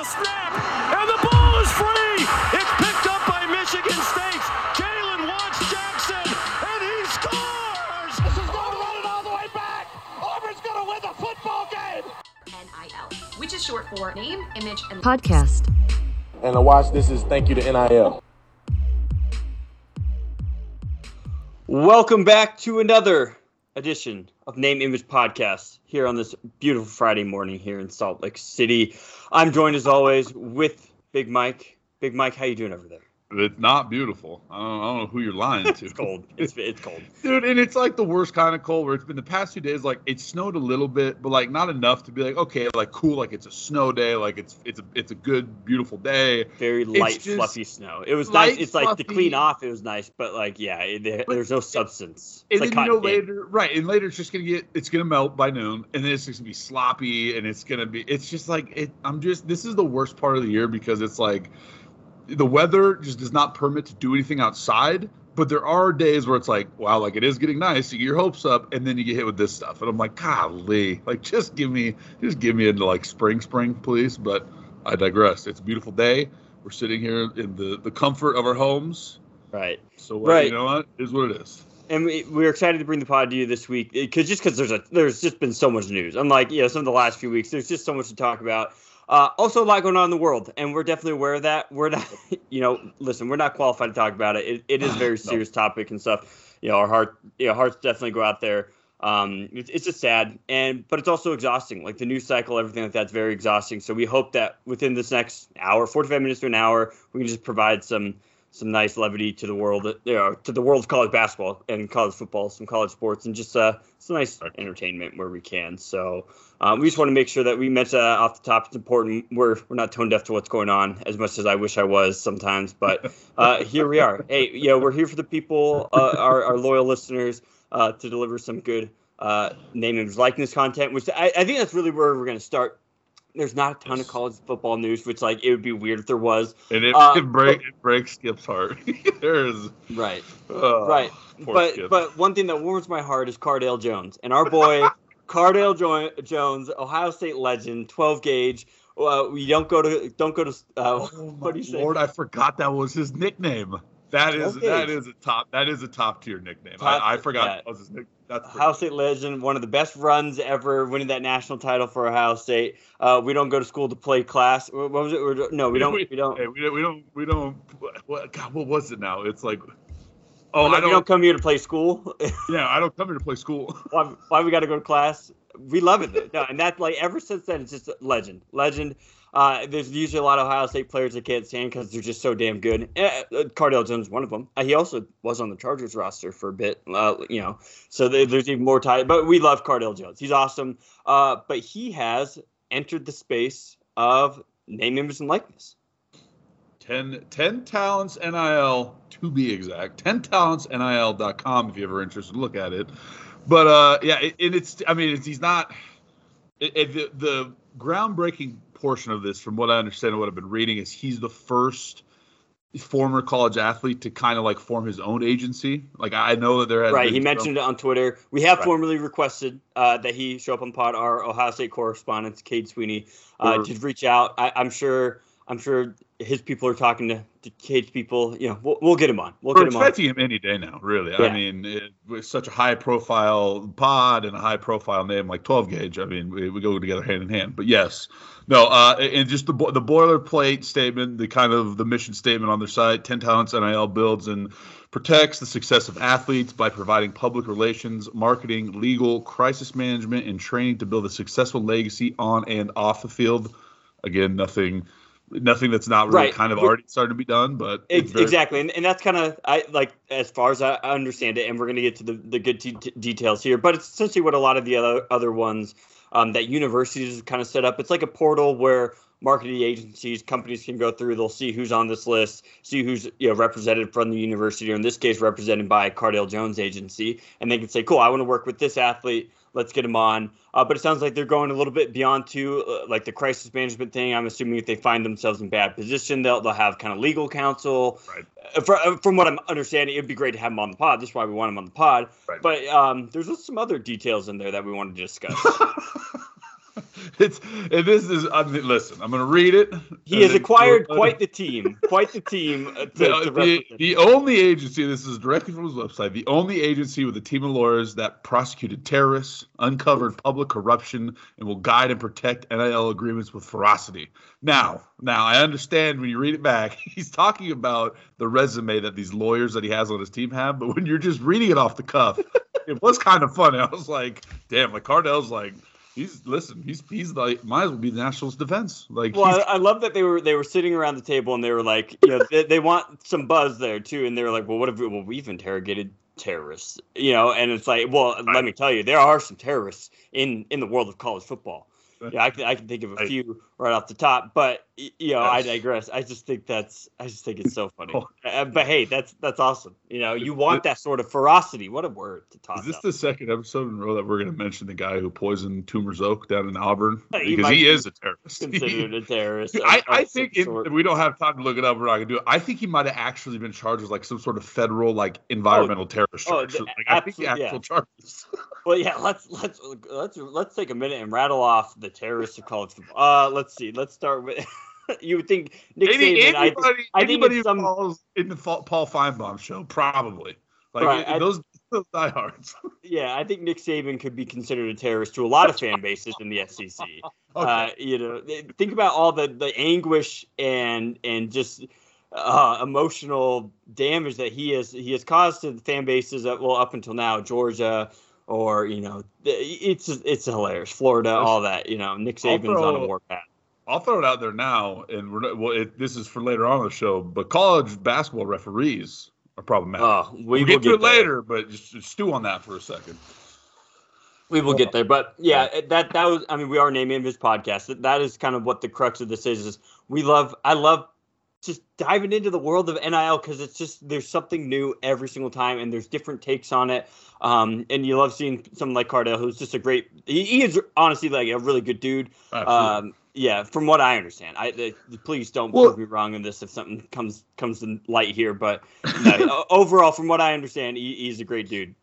the snap, and the ball is free. It's picked up by Michigan State. Jalen Watts Jackson, and he scores. This is going to run it all the way back. Auburn's going to win the football game. NIL, which is short for name, image, and podcast. And a watch this is thank you to NIL. Welcome back to another edition of Name Image Podcast here on this beautiful Friday morning here in Salt Lake City. I'm joined as always with Big Mike. Big Mike, how you doing over there? It's not beautiful. I don't, I don't know who you're lying to. It's cold. It's it's cold. Dude, and it's like the worst kind of cold where it's been the past few days. Like it snowed a little bit, but like not enough to be like okay, like cool, like it's a snow day, like it's it's a it's a good beautiful day. Very light, fluffy snow. It was light, nice. It's like to clean off, it was nice, but like yeah, it, there, But there's no substance. It's And like then you know candy. later, right? And later it's just gonna get it's gonna melt by noon, and then it's just gonna be sloppy, and it's gonna be it's just like it. I'm just this is the worst part of the year because it's like the weather just does not permit to do anything outside. But there are days where it's like, wow, like it is getting nice. You get your hopes up, and then you get hit with this stuff, and I'm like, golly, like just give me, just give me into like spring, spring, please. But I digress. It's a beautiful day. We're sitting here in the the comfort of our homes. Right. So what, Right. you know what? It is what it is. And we, we're excited to bring the pod to you this week because just because there's a there's just been so much news. Unlike you know some of the last few weeks, there's just so much to talk about. Uh, also, a lot going on in the world, and we're definitely aware of that. We're not, you know, listen, we're not qualified to talk about it. It, it is a very serious topic and stuff. You know, our heart, you know, hearts definitely go out there. Um, it's, it's just sad, and but it's also exhausting. Like the news cycle, everything like that's very exhausting. So we hope that within this next hour, 45 minutes to an hour, we can just provide some some nice levity to the world, you know, to the world of college basketball and college football, some college sports, and just uh, some nice entertainment where we can. So um, we just want to make sure that we mention that off the top. It's important. We're we're not tone deaf to what's going on as much as I wish I was sometimes, but uh, here we are. Hey, you know, we're here for the people, uh, our our loyal listeners, uh, to deliver some good uh, name image likeness content. Which I, I think that's really where we're going to start. There's not a ton of college football news, which like it would be weird if there was. And it, Uh, it break it breaks Skip's heart. There's Right. uh, right. But Skip. but one thing that warms my heart is Cardale Jones and our boy Cardale jo- Jones, Ohio State legend, 12 gauge. Uh, we don't go to don't go to. Uh, oh what do you say? Lord, I forgot that was his nickname. That is Okay. that is a top that is a top tier nickname. Top- I, I forgot yeah. that was his nick. That's Ohio State legend, one of the best runs ever, winning that national title for Ohio State. Uh, we don't go to school to play class. What was it? No, we don't. We don't. Hey, we don't. We don't. We don't. What, God, what was it now? It's like, oh, we I don't don't. come here to play school. Yeah, I don't come here to play school. why, why we got to go to class? We love it. No, and that's like ever since then, it's just a legend, legend. Uh, there's usually a lot of Ohio State players that can't stand because they're just so damn good. Uh, Cardale Jones one of them. Uh, he also was on the Chargers roster for a bit, uh, you know. So there, there's even more tie. But we love Cardale Jones. He's awesome. Uh, but he has entered the space of name, image, and likeness. 10, 10 talents nil to be exact 10 talents nil.com if you're ever interested look at it but uh yeah it, and it's i mean it's, he's not it, it- the, the groundbreaking portion of this from what i understand and what i've been reading is he's the first former college athlete to kind of like form his own agency like i know that there has Right. He mentioned it on Twitter. We have Right. formally requested uh, that he show up on pod. Our Ohio State correspondent, Cade Sweeney, uh, reach out. I, I'm sure. I'm sure his people are talking to, to Cade's people. You know, we'll, we'll get him on. We'll We're get him on. expecting him any day now, really. Yeah. I mean, it, with such a high profile pod and a high profile name like 12 gauge, I mean, we, we go together hand in hand. But yes, no, uh, and just the the boilerplate statement, the kind of the mission statement on their site: 10 talents NIL builds and protects the success of athletes by providing public relations, marketing, legal, crisis management, and training to build a successful legacy on and off the field. Again, nothing. Nothing that's not really Right. kind of already starting to be done, but Ex- very- exactly, and, and that's kind of I like as far as I understand it, and we're gonna get to the, the good t- t- details here. But it's essentially what a lot of the other other ones um, that universities kind of set up. It's like a portal where marketing agencies, companies can go through. They'll see who's on this list, see who's you know represented from the university, or in this case, represented by Cardale Jones Agency, and they can say, "Cool, I want to work with this athlete. Let's get him on." Uh, but it sounds like they're going a little bit beyond to uh, like the crisis management thing. I'm assuming if they find themselves in bad position, they'll they'll have kind of legal counsel. Right. Uh, for, uh, from what I'm understanding, it'd be great to have him on the pod. That's why we want him on the pod. Right. But um, there's some other details in there that we want to discuss. it's and this is. I mean, listen, I'm going to read it. He has acquired quite the team, quite the team. uh, To, The, the, the only agency, this is directly from his website, the only agency with a team of lawyers that prosecuted terrorists, uncovered public corruption, and will guide and protect NIL agreements with ferocity. Now, now I understand when you read it back, he's talking about the resume that these lawyers that he has on his team have, but when you're just reading it off the cuff, it was kind of funny. I was like, damn, like Cardale's like, he's listen, he's he's like might as well be the Nationals defense. Like Well, I, I love that they were they were sitting around the table and they were like, you know, they, they want some buzz there too, and they were like, well, what if we, well we've interrogated terrorists, you know, and it's like, well, let me tell you, there are some terrorists in in the world of college football. Yeah, I can, I can think of a I- few right off the top, but you know, I digress. I just think that's, I just think it's so funny. Oh. Uh, but hey, that's that's awesome. You know, you want that sort of ferocity. What a word to toss Is this out. the second episode in a row that we're going to mention the guy who poisoned Toomer's Oak down in Auburn? Because might he is a terrorist. considered a terrorist. I, I think it, we don't have time to look it up. We're not gonna do it. I think he might have actually been charged with like some sort of federal like environmental terrorist oh, charge. the- like, I think the actual yeah. charges. Well, yeah, let's let's let's let's take a minute and rattle off the terrorists of college football. Uh, let's see. Let's start with. you would think Nick Any, Saban. Anybody, I think anybody who some- falls in the Paul Finebaum show, probably. Like Right, I- those, those diehards. yeah, I think Nick Saban could be considered a terrorist to a lot of fan bases in the SEC. Uh, you know, think about all the the anguish and and just uh, emotional damage that he has he has caused to the fan bases. Of, well, up until now, Georgia. Or you know, it's it's hilarious. Florida, all that. You know, Nick Saban's on a throw- warpath. I'll throw it out there now, and we're not, well, it, this is for later on in the show. But college basketball referees are problematic. Oh, we we'll get to it there. later, but just, just stew on that for a second. We will get there, but yeah, that that was. I mean, we are naming this podcast. That that is kind of what the crux of this is. Is we love. I love just diving into the world of NIL because it's just there's something new every single time, and there's different takes on it. Um, and you love seeing someone like Cardale, who's just a great. He, he is honestly like a really good dude. Absolutely. Um, yeah, from what I understand, I uh, please don't Well- prove me wrong on this if something comes comes to light here. But no, overall, from what I understand, he, he's a great dude,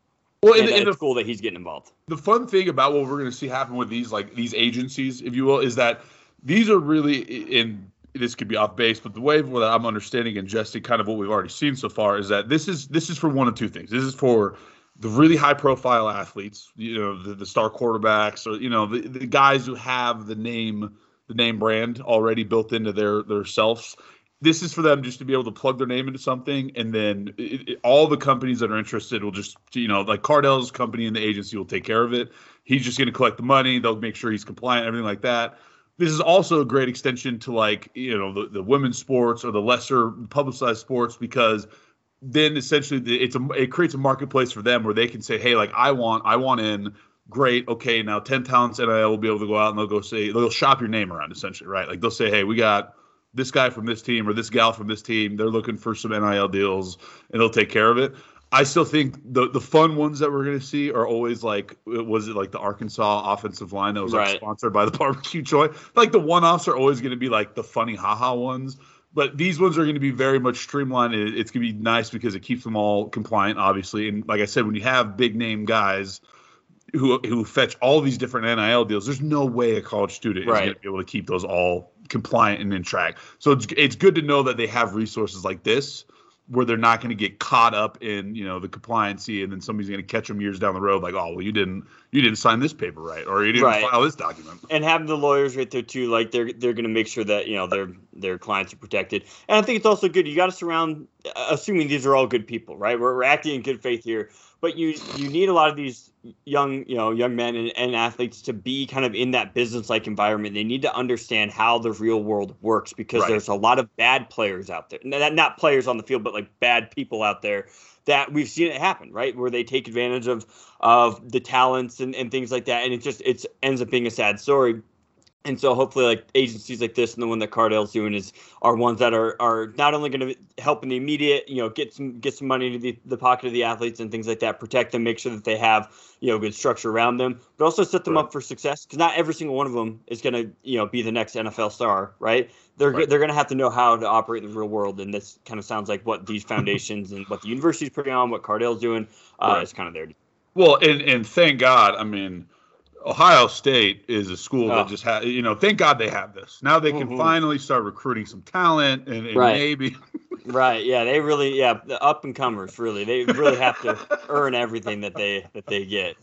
well, and, and, and it's the, cool that he's getting involved. the fun thing about what we're going to see happen with these like these agencies, if you will, is that these are really in this could be off base, but the way that I'm understanding and ingesting kind of what we've already seen so far is that this is this is for one of two things. This is for the really high profile athletes, you know, the, the star quarterbacks or you know the, the guys who have the name the name brand already built into their their selves. This is for them just to be able to plug their name into something, and then it, it- all the companies that are interested will just, you know, like Cardale's company and the agency will take care of it. He's just going to collect the money. They'll make sure he's compliant, everything like that. This is also a great extension to like, you know, the, the women's sports or the lesser publicized sports because then essentially it's a it creates a marketplace for them where they can say, hey, like I want I want in. Great. Okay. Now 10 talents NIL will be able to go out and they'll go say they'll shop your name around essentially, right? Like they'll say, hey, we got this guy from this team or this gal from this team. They're looking for some NIL deals and they'll take care of it. I still think the the fun ones that we're going to see are always like was it like the Arkansas offensive line that was like sponsored by the barbecue joint. Like the one offs are always going to be like the funny haha ones. But these ones are going to be very much streamlined. It's going to be nice because it keeps them all compliant, obviously. And like I said, when you have big name guys who who fetch all these different NIL deals, there's no way a college student is going to be able to keep those all compliant and in track. So it's it's good to know that they have resources like this where they're not going to get caught up in you know the compliancy and then somebody's going to catch them years down the road like oh well you didn't you didn't sign this paper right or you didn't Right. file this document and having the lawyers right there too, like they're they're going to make sure that you know their their clients are protected. And I think it's also good. You got to surround, uh, assuming these are all good people, right? We're, we're acting in good faith here, but you you need a lot of these young you know young men and, and athletes to be kind of in that business like environment. They need to understand how the real world works because Right. there's a lot of bad players out there. Not, not players on the field, but like bad people out there that we've seen it happen, right? Where they take advantage of of the talents and, and things like that, and it just it's ends up being a sad story. And so hopefully, like agencies like this and the one that Cardale's doing is are ones that are are not only going to help in the immediate, you know, get some get some money into the, the pocket of the athletes and things like that, protect them, make sure that they have you know good structure around them, but also set them Right. up for success because not every single one of them is going to you know be the next NFL star, right? They're Right. they're going to have to know how to operate in the real world, and this kind of sounds like what these foundations and what the university's putting on, what Cardale's doing, uh, Right. is kind of there. well and and thank god i mean Ohio State is a school Oh. that just had, you know, thank God they have this. Now they can Mhm. finally start recruiting some talent and, and Right. maybe. Right. Yeah. They really. Yeah. The up and comers. Really. They really have to earn everything that they that they get.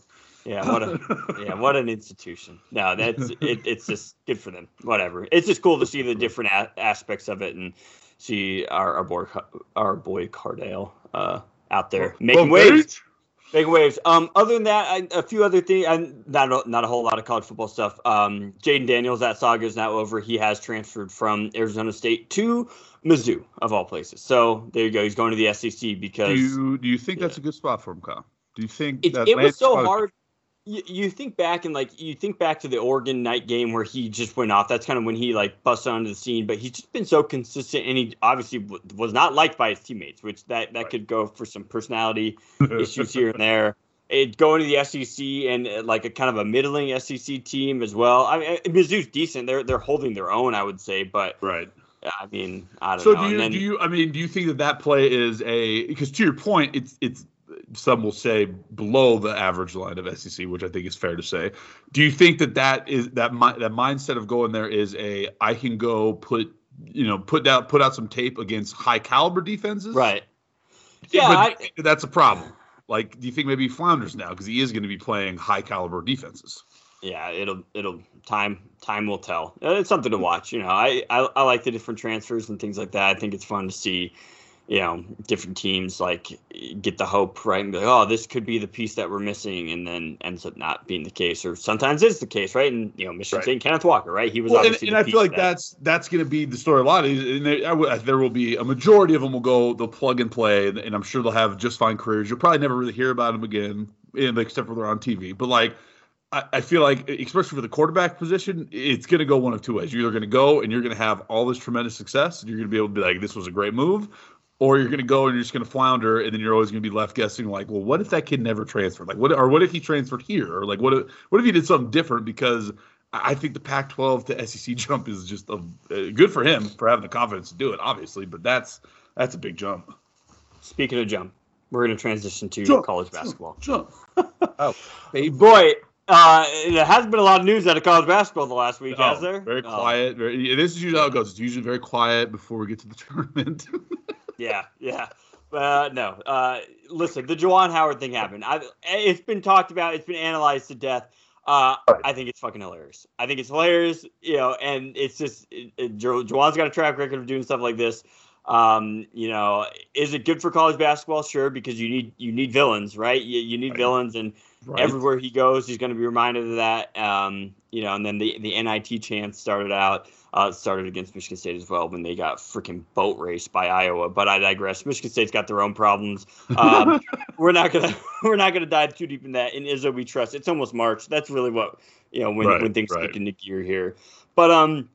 Yeah. What a. Yeah. What an institution. No. That's it. It's just good for them. Whatever. It's just cool to see the different a- aspects of it and see our our boy our boy Cardale uh, out there making Well, waves. Big waves. Um, other than that, I, a few other things. And not a- not a whole lot of college football stuff. Um, Jayden Daniels, that saga is now over. He has transferred from Arizona State to Mizzou, of all places. So there you go. He's going to the SEC because. Do you do you think that's a good spot for him, Kyle? Do you think it, it was so hard. You, you think back and like you think back to the Oregon night game where he just went off. That's kind of when he like busted onto the scene. But he's just been so consistent, and he obviously w- was not liked by his teammates, which that that Right. could go for some personality issues here and there. It going to the SEC and uh, like a kind of a middling SEC team as well. I mean, uh, Mizzou's decent. They're they're holding their own, I would say. But Right. I mean, I don't So know. do you then, do you I mean do you think that that play is a because to your point it's it's some will say below the average line of SEC which I think is fair to say. Do you think that that is that mi- that mindset of going there is a I can go put you know put out put out some tape against high caliber defenses? right? Yeah, I- do you think that that's a problem. Like, do you think maybe flounders now because he is going to be playing high caliber defenses? yeah, it'll it'll time time will tell. Uh, It's something to watch. You know, I, I I like the different transfers and things like that. I think it's fun to see, you know, different teams like get the hope right and be like, oh, this could be the piece that we're missing, and then ends up not being the case, or sometimes it's the case, right? And you know, Michigan Right. State, Kenneth Walker, right? He was Well, and, obviously. and the I feel like that- that's that's going to be the story a lot. And there, there will be a majority of them will go, they'll plug and play, and, and I'm sure they'll have just fine careers. You'll probably never really hear about them again, and except for they're on TV. But like, I, I feel like, especially for the quarterback position, it's going to go one of two ways. You're either going to go and you're going to have all this tremendous success, and you're going to be able to be like, this was a great move. Or you're going to go and you're just going to flounder, and then you're always going to be left guessing, like, well, what if that kid never transferred? Like, what, or what if he transferred here? Or like, what if, what if he did something different? Because I I think the Pac-12 to SEC jump is just a, uh, good for him for having the confidence to do it, obviously. But that's that's a big jump. Speaking of jump, we're going to transition to Jump, college basketball. Jump. oh, baby. Boy, uh, there has been a lot of news out of college basketball the last week, has there? Very Oh. quiet. Very, this is usually how it goes. It's usually very quiet before we get to the tournament. Yeah, yeah. Uh, no. Uh, listen, the Juwan Howard thing happened. I, it's been talked about. It's been analyzed to death. Uh, I think it's fucking hilarious. I think it's hilarious, you know, and it's just it, it, Juwan's got a track record of doing stuff like this. Um, you know, is it good for college basketball? Sure, because you need you need villains, right? You, you need Right. villains, and Right. everywhere he goes, he's going to be reminded of that. Um, you know, and then the the NIT chance started out uh, started against Michigan State as well when they got freaking boat raced by Iowa. But I digress. Michigan State's got their own problems. Um, we're not gonna we're not gonna dive too deep in that. In Izzo, we trust. It's almost March. That's really what you know when Right, when things right. kick into gear here. But um,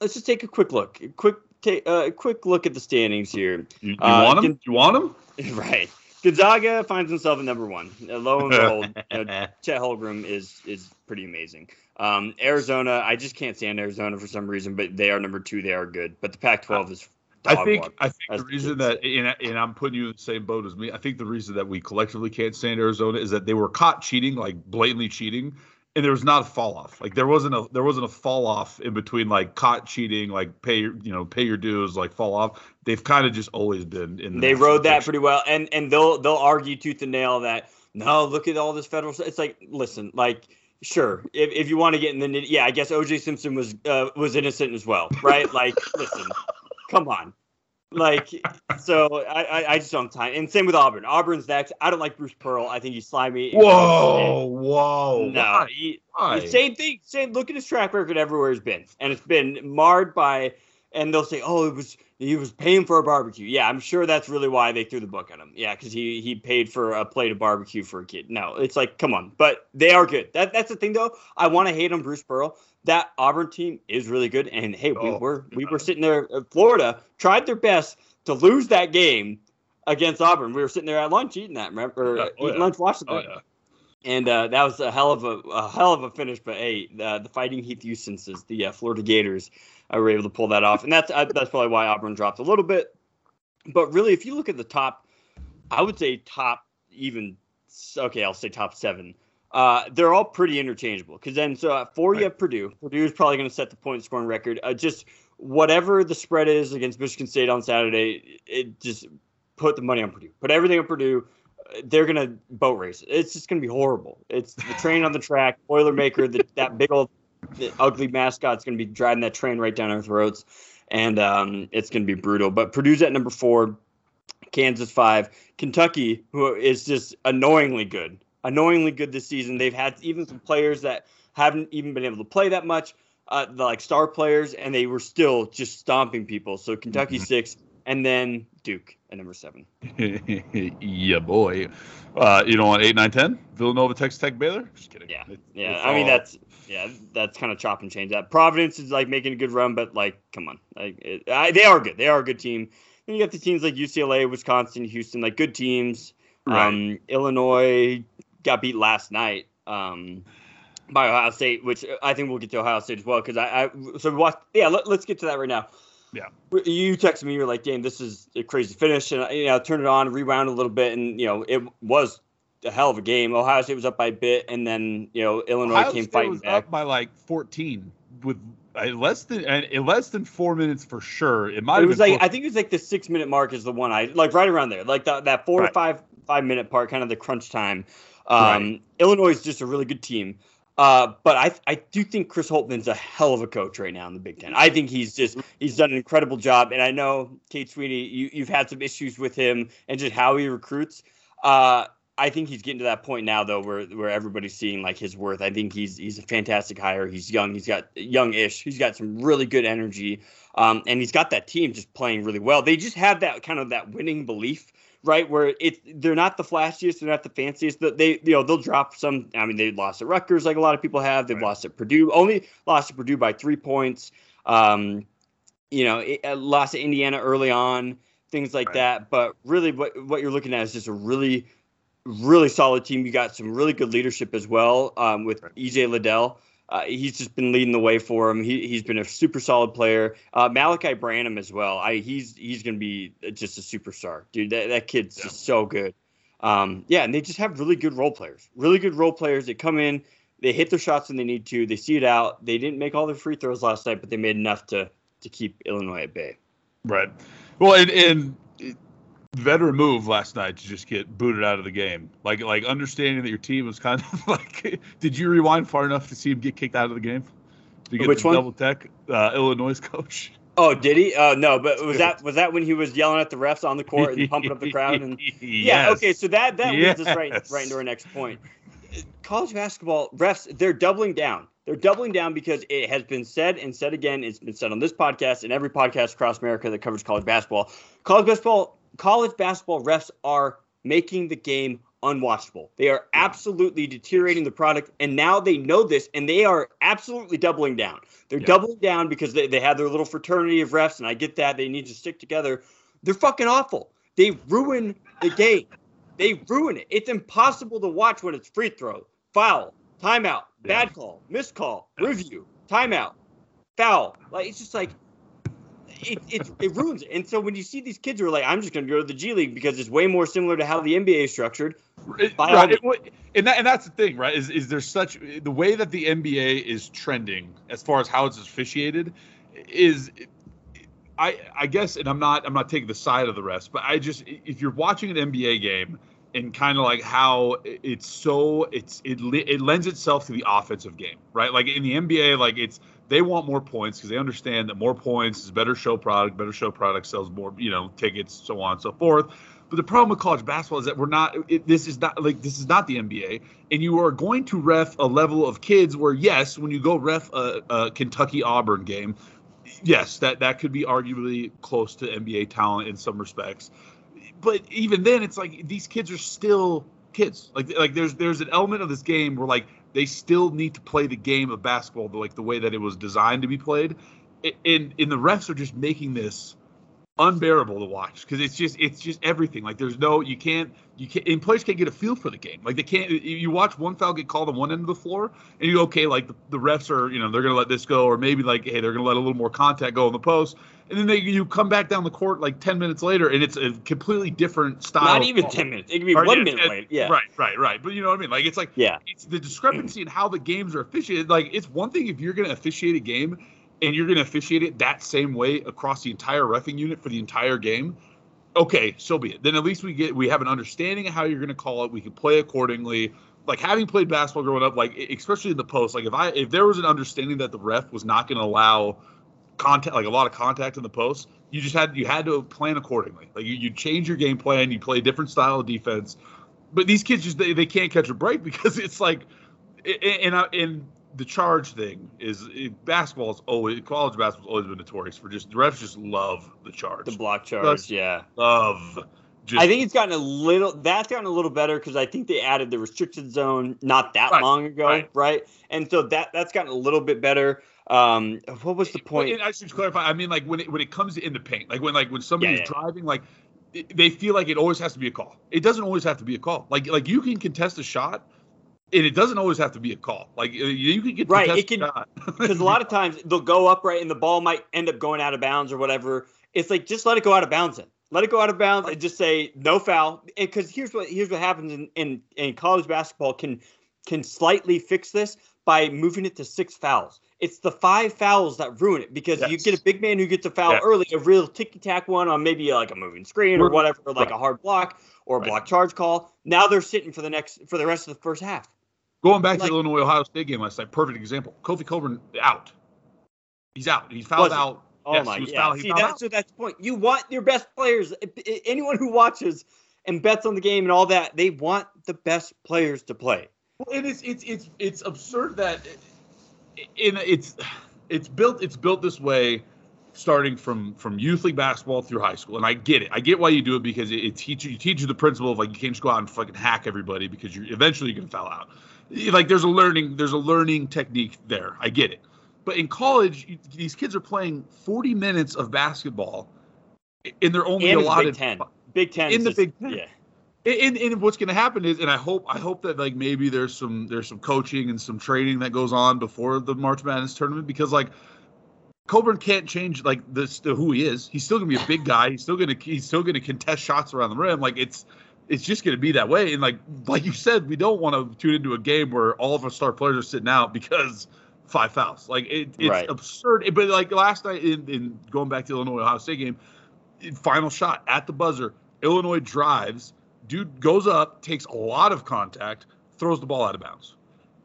let's just take a quick look. A quick take uh, a quick look at the standings here. You, you Uh, want them? can- You want them? right. Gonzaga finds himself at number one. Uh, Lo and behold, you know, Chet Holmgren is is pretty amazing. Um, Arizona, I just can't stand Arizona for some reason, but they are number two. They are good, but the Pac-12 is. I think. I think the reason that and, and I'm putting you in the same boat as me. I think the reason that we collectively can't stand Arizona is that they were caught cheating, like blatantly cheating, and there was not a fall off. Like there wasn't a there wasn't a fall off in between like caught cheating, like pay your you know pay your dues, like fall off. They've kind of just always been in. The they rode that pretty well, and and they'll they'll argue tooth and nail that no, look at all this federal. stuff. It's like listen, like sure, if, if you want to get in the yeah, I guess O.J. Simpson was uh, was innocent as well, right? Like listen, come on. Like so, I, I I just don't time. And same with Auburn. Auburn's next. I don't like Bruce Pearl. I think he's slimy. Whoa, whoa! No, Why? he, Why? same thing. Same. Look at his track record everywhere he's been, and it's been marred by. And they'll say, "Oh, it was he was paying for a barbecue." Yeah, I'm sure that's really why they threw the book at him. Yeah, because he he paid for a plate of barbecue for a kid. No, it's like, come on. But they are good. That that's the thing, though. I want to hate on Bruce Pearl. That Auburn team is really good. And hey, we Oh, were we were sitting there. Florida tried their best to lose that game against Auburn. We were sitting there at lunch eating that. Remember, oh, eating yeah. lunch, watching Oh yeah. and uh, that was a hell of a, a hell of a finish. But hey, the, the Fighting Heath Houston's, the uh, Florida Gators, uh, were able to pull that off, and that's uh, that's probably why Auburn dropped a little bit. But really, if you look at the top, I would say top even okay, I'll say top seven. Uh, they're all pretty interchangeable because then so at four you have Purdue. Purdue is probably going to set the point scoring record. Uh, just whatever the spread is against Michigan State on Saturday, it just put the money on Purdue. Put everything on Purdue. Uh, They're going to boat race. It's just going to be horrible. It's the train on the track, Boilermaker, the, that big old the ugly mascot's going to be driving that train right down our throats, and um, it's going to be brutal. But Purdue's at number four, Kansas five, Kentucky, who is just annoyingly good, annoyingly good this season. They've had even some players that haven't even been able to play that much, uh, the, like star players, and they were still just stomping people. So Kentucky six, and then Duke at number seven. yeah, boy. Uh, you know, on eight, nine, ten, Villanova, Texas Tech, Baylor. Just kidding. Yeah, It- yeah. I mean that's yeah, that's kind of chop and change. That Providence is like making a good run, but like, come on, like it, I, they are good. They are a good team. Then you got the teams like UCLA, Wisconsin, Houston, like good teams. Right. Um, Illinois got beat last night um, by Ohio State, which I think we'll get to Ohio State as well because I, I so we watched. Yeah, let, us get to that right now. Yeah. You texted me, you were like, "Damn, this is a crazy finish," and you know, I turned it on, rewound a little bit, and you know, it was a hell of a game. Ohio State was up by a bit, and then you know, Illinois Ohio came State fighting was back. up by like 14 with uh, less than in less than four minutes for sure. It might It have was been like four- I think it was like the six minute mark is the one I like right around there, like that that four to five five minute part, kind of the crunch time. Um, Right. Illinois is just a really good team, uh, but I I do think Chris Holtmann's a hell of a coach right now in the Big Ten. I think he's just he's done an incredible job, and I know Cade Sweeney, you you've had some issues with him and just how he recruits. Uh, I think he's getting to that point now though, where where everybody's seeing like his worth. I think he's he's a fantastic hire. He's young. He's got young-ish. He's got some really good energy. Um, and he's got that team just playing really well. They just have that kind of that winning belief, right? Where it's they're not the flashiest, they're not the fanciest. They you know they'll drop some. I mean, they lost at Rutgers like a lot of people have. They've Right. lost at Purdue. Only lost to Purdue by three points. Um, you know, it, uh, lost to Indiana early on, things like Right. that. But really, what what you're looking at is just a really really solid team. You got some really good leadership as well um, with EJ Liddell. Uh, he's just been leading the way for him. He, he's been a super solid player. Uh, Malaki Branham as well. I, he's he's going to be just a superstar, dude. That, that kid's Yeah. just so good. Um, yeah, and they just have really good role players. Really good role players. They come in, they hit their shots when they need to. They see it out. They didn't make all their free throws last night, but they made enough to to keep Illinois at bay. right. Well, and, and veteran move last night to just get booted out of the game. Like like understanding that your team was kind of like. Did you rewind far enough to see him get kicked out of the game? To get Which the one? Double tech uh, Illinois coach. Oh, did he? Uh, no, but was that was that when he was yelling at the refs on the court and pumping up the crowd? And yeah, Yes. okay, so that that leads us right right into our next point. College basketball refs they're doubling down. They're doubling down because it has been said and said again. It's been said on this podcast and every podcast across America that covers college basketball. College basketball, college basketball refs are making the game unwatchable. They are absolutely deteriorating the product, and now they know this, and they are absolutely doubling down. They're Yeah. doubling down because they, they have their little fraternity of refs, and I get that they need to stick together. They're fucking awful. They ruin the game. They ruin it. It's impossible to watch when it's free throw, foul, timeout, Yeah. bad call, missed call, review, timeout, foul. Like it's just like it, it, it ruins it. And so when you see these kids who are like, I'm just going to go to the G League because it's way more similar to how the NBA is structured. It- By all right, means. it wa- and that, and that's the thing, right? Is is there such the way that the NBA is trending as far as how it's officiated is I I guess and I'm not I'm not taking the side of the rest, but I just if you're watching an NBA game and kind of like how it's so it's it it lends itself to the offensive game, right? Like in the NBA, like it's they want more points because they understand that more points is better show product, better show product sells more, you know, tickets, so on and so forth. But the problem with college basketball is that we're not. It, this is not like this is not the NBA, and you are going to ref a level of kids where yes, when you go ref a, a Kentucky Auburn game, yes, that that could be arguably close to NBA talent in some respects. But even then, it's like these kids are still kids. Like like there's there's an element of this game where like they still need to play the game of basketball the, like the way that it was designed to be played, and and the refs are just making this unbearable to watch because it's just it's just everything. Like there's no you can't you can't and players can't get a feel for the game. Like they can't you watch one foul get called on one end of the floor and you go okay like the, the refs are you know they're gonna let this go or maybe like hey they're gonna let a little more contact go on the post and then they you come back down the court like ten minutes later and it's a completely different style. Not even ten minutes. It could be Or, one yeah, minute later. Yeah. Right, right, right. But you know what I mean? Like it's like Yeah. it's the discrepancy in how the games are officiated. Like it's one thing if you're to officiate a game and you're going to officiate it that same way across the entire refing unit for the entire game. Okay, so be it. Then at least we get we have an understanding of how you're going to call it. We can play accordingly. Like having played basketball growing up, like especially in the post, like if I if there was an understanding that the ref was not going to allow contact like a lot of contact in the post, you just had you had to plan accordingly. Like you you change your game plan, you play a different style of defense. But these kids just they, they can't catch a break because it's like and I- and the charge thing is it, basketball's always college basketball's always been notorious for just the refs just love the charge. The block charge. Yeah. love just I think it's gotten a little. That's gotten a little better because I think they added the restricted zone not that Right, long ago, right. right. And so that that's gotten a little bit better. Um, what was the point? And I should clarify. I mean, like when it when it comes in the paint, like when like when somebody's Yeah, yeah. driving, like they feel like it always has to be a call. It doesn't always have to be a call. Like like you can contest a shot, and it doesn't always have to be a call. Like uh, you can get Right, it can- Because a lot of times they'll go up right and the ball might end up going out of bounds or whatever. It's like just let it go out of bounds. Then let it go out of bounds and just say no foul. Because here's what here's what happens in, in in college basketball can can slightly fix this by moving it to six fouls. It's the five fouls that ruin it because you get a big man who gets a foul Yes. early, a real ticky tack one on maybe like a moving screen or whatever, or like Right. a hard block or a Right. block charge call. Now they're sitting for the next for the rest of the first half. Going back Like- to the Illinois Ohio State game last night, perfect example. Kofi Cockburn out. He's out. He's fouled out. Oh Yes, my yeah. fouled- See, that's out. so that's the point. You want your best players. Anyone who watches and bets on the game and all that, they want the best players to play. Well, and it's it's it's it's absurd that in it's it's built it's built this way starting from from youth league basketball through high school and i get it i get why you do it because it, it teaches you teach you the principle of like you can't just go out and fucking hack everybody because you're eventually you're gonna foul out like there's a learning there's a learning technique there i get it but in college you, these kids are playing 40 minutes of basketball and they're only And allotted Big Ten. Big Ten. In the just- Big Ten. Yeah. and, and what's going to happen is, and I hope, I hope that like maybe there's some there's some coaching and some training that goes on before the March Madness tournament because like Cockburn can't change like this to who he is. He's still going to be a big guy. He's still going to he's still to contest shots around the rim. Like it's it's just going to be that way. And like like you said, we don't want to tune into a game where all of our star players are sitting out because five fouls. Like it, it's Right. absurd. But like last night in, in going back to the Illinois Ohio State game, final shot at the buzzer. Illinois drives. Dude goes up, takes a lot of contact, throws the ball out of bounds.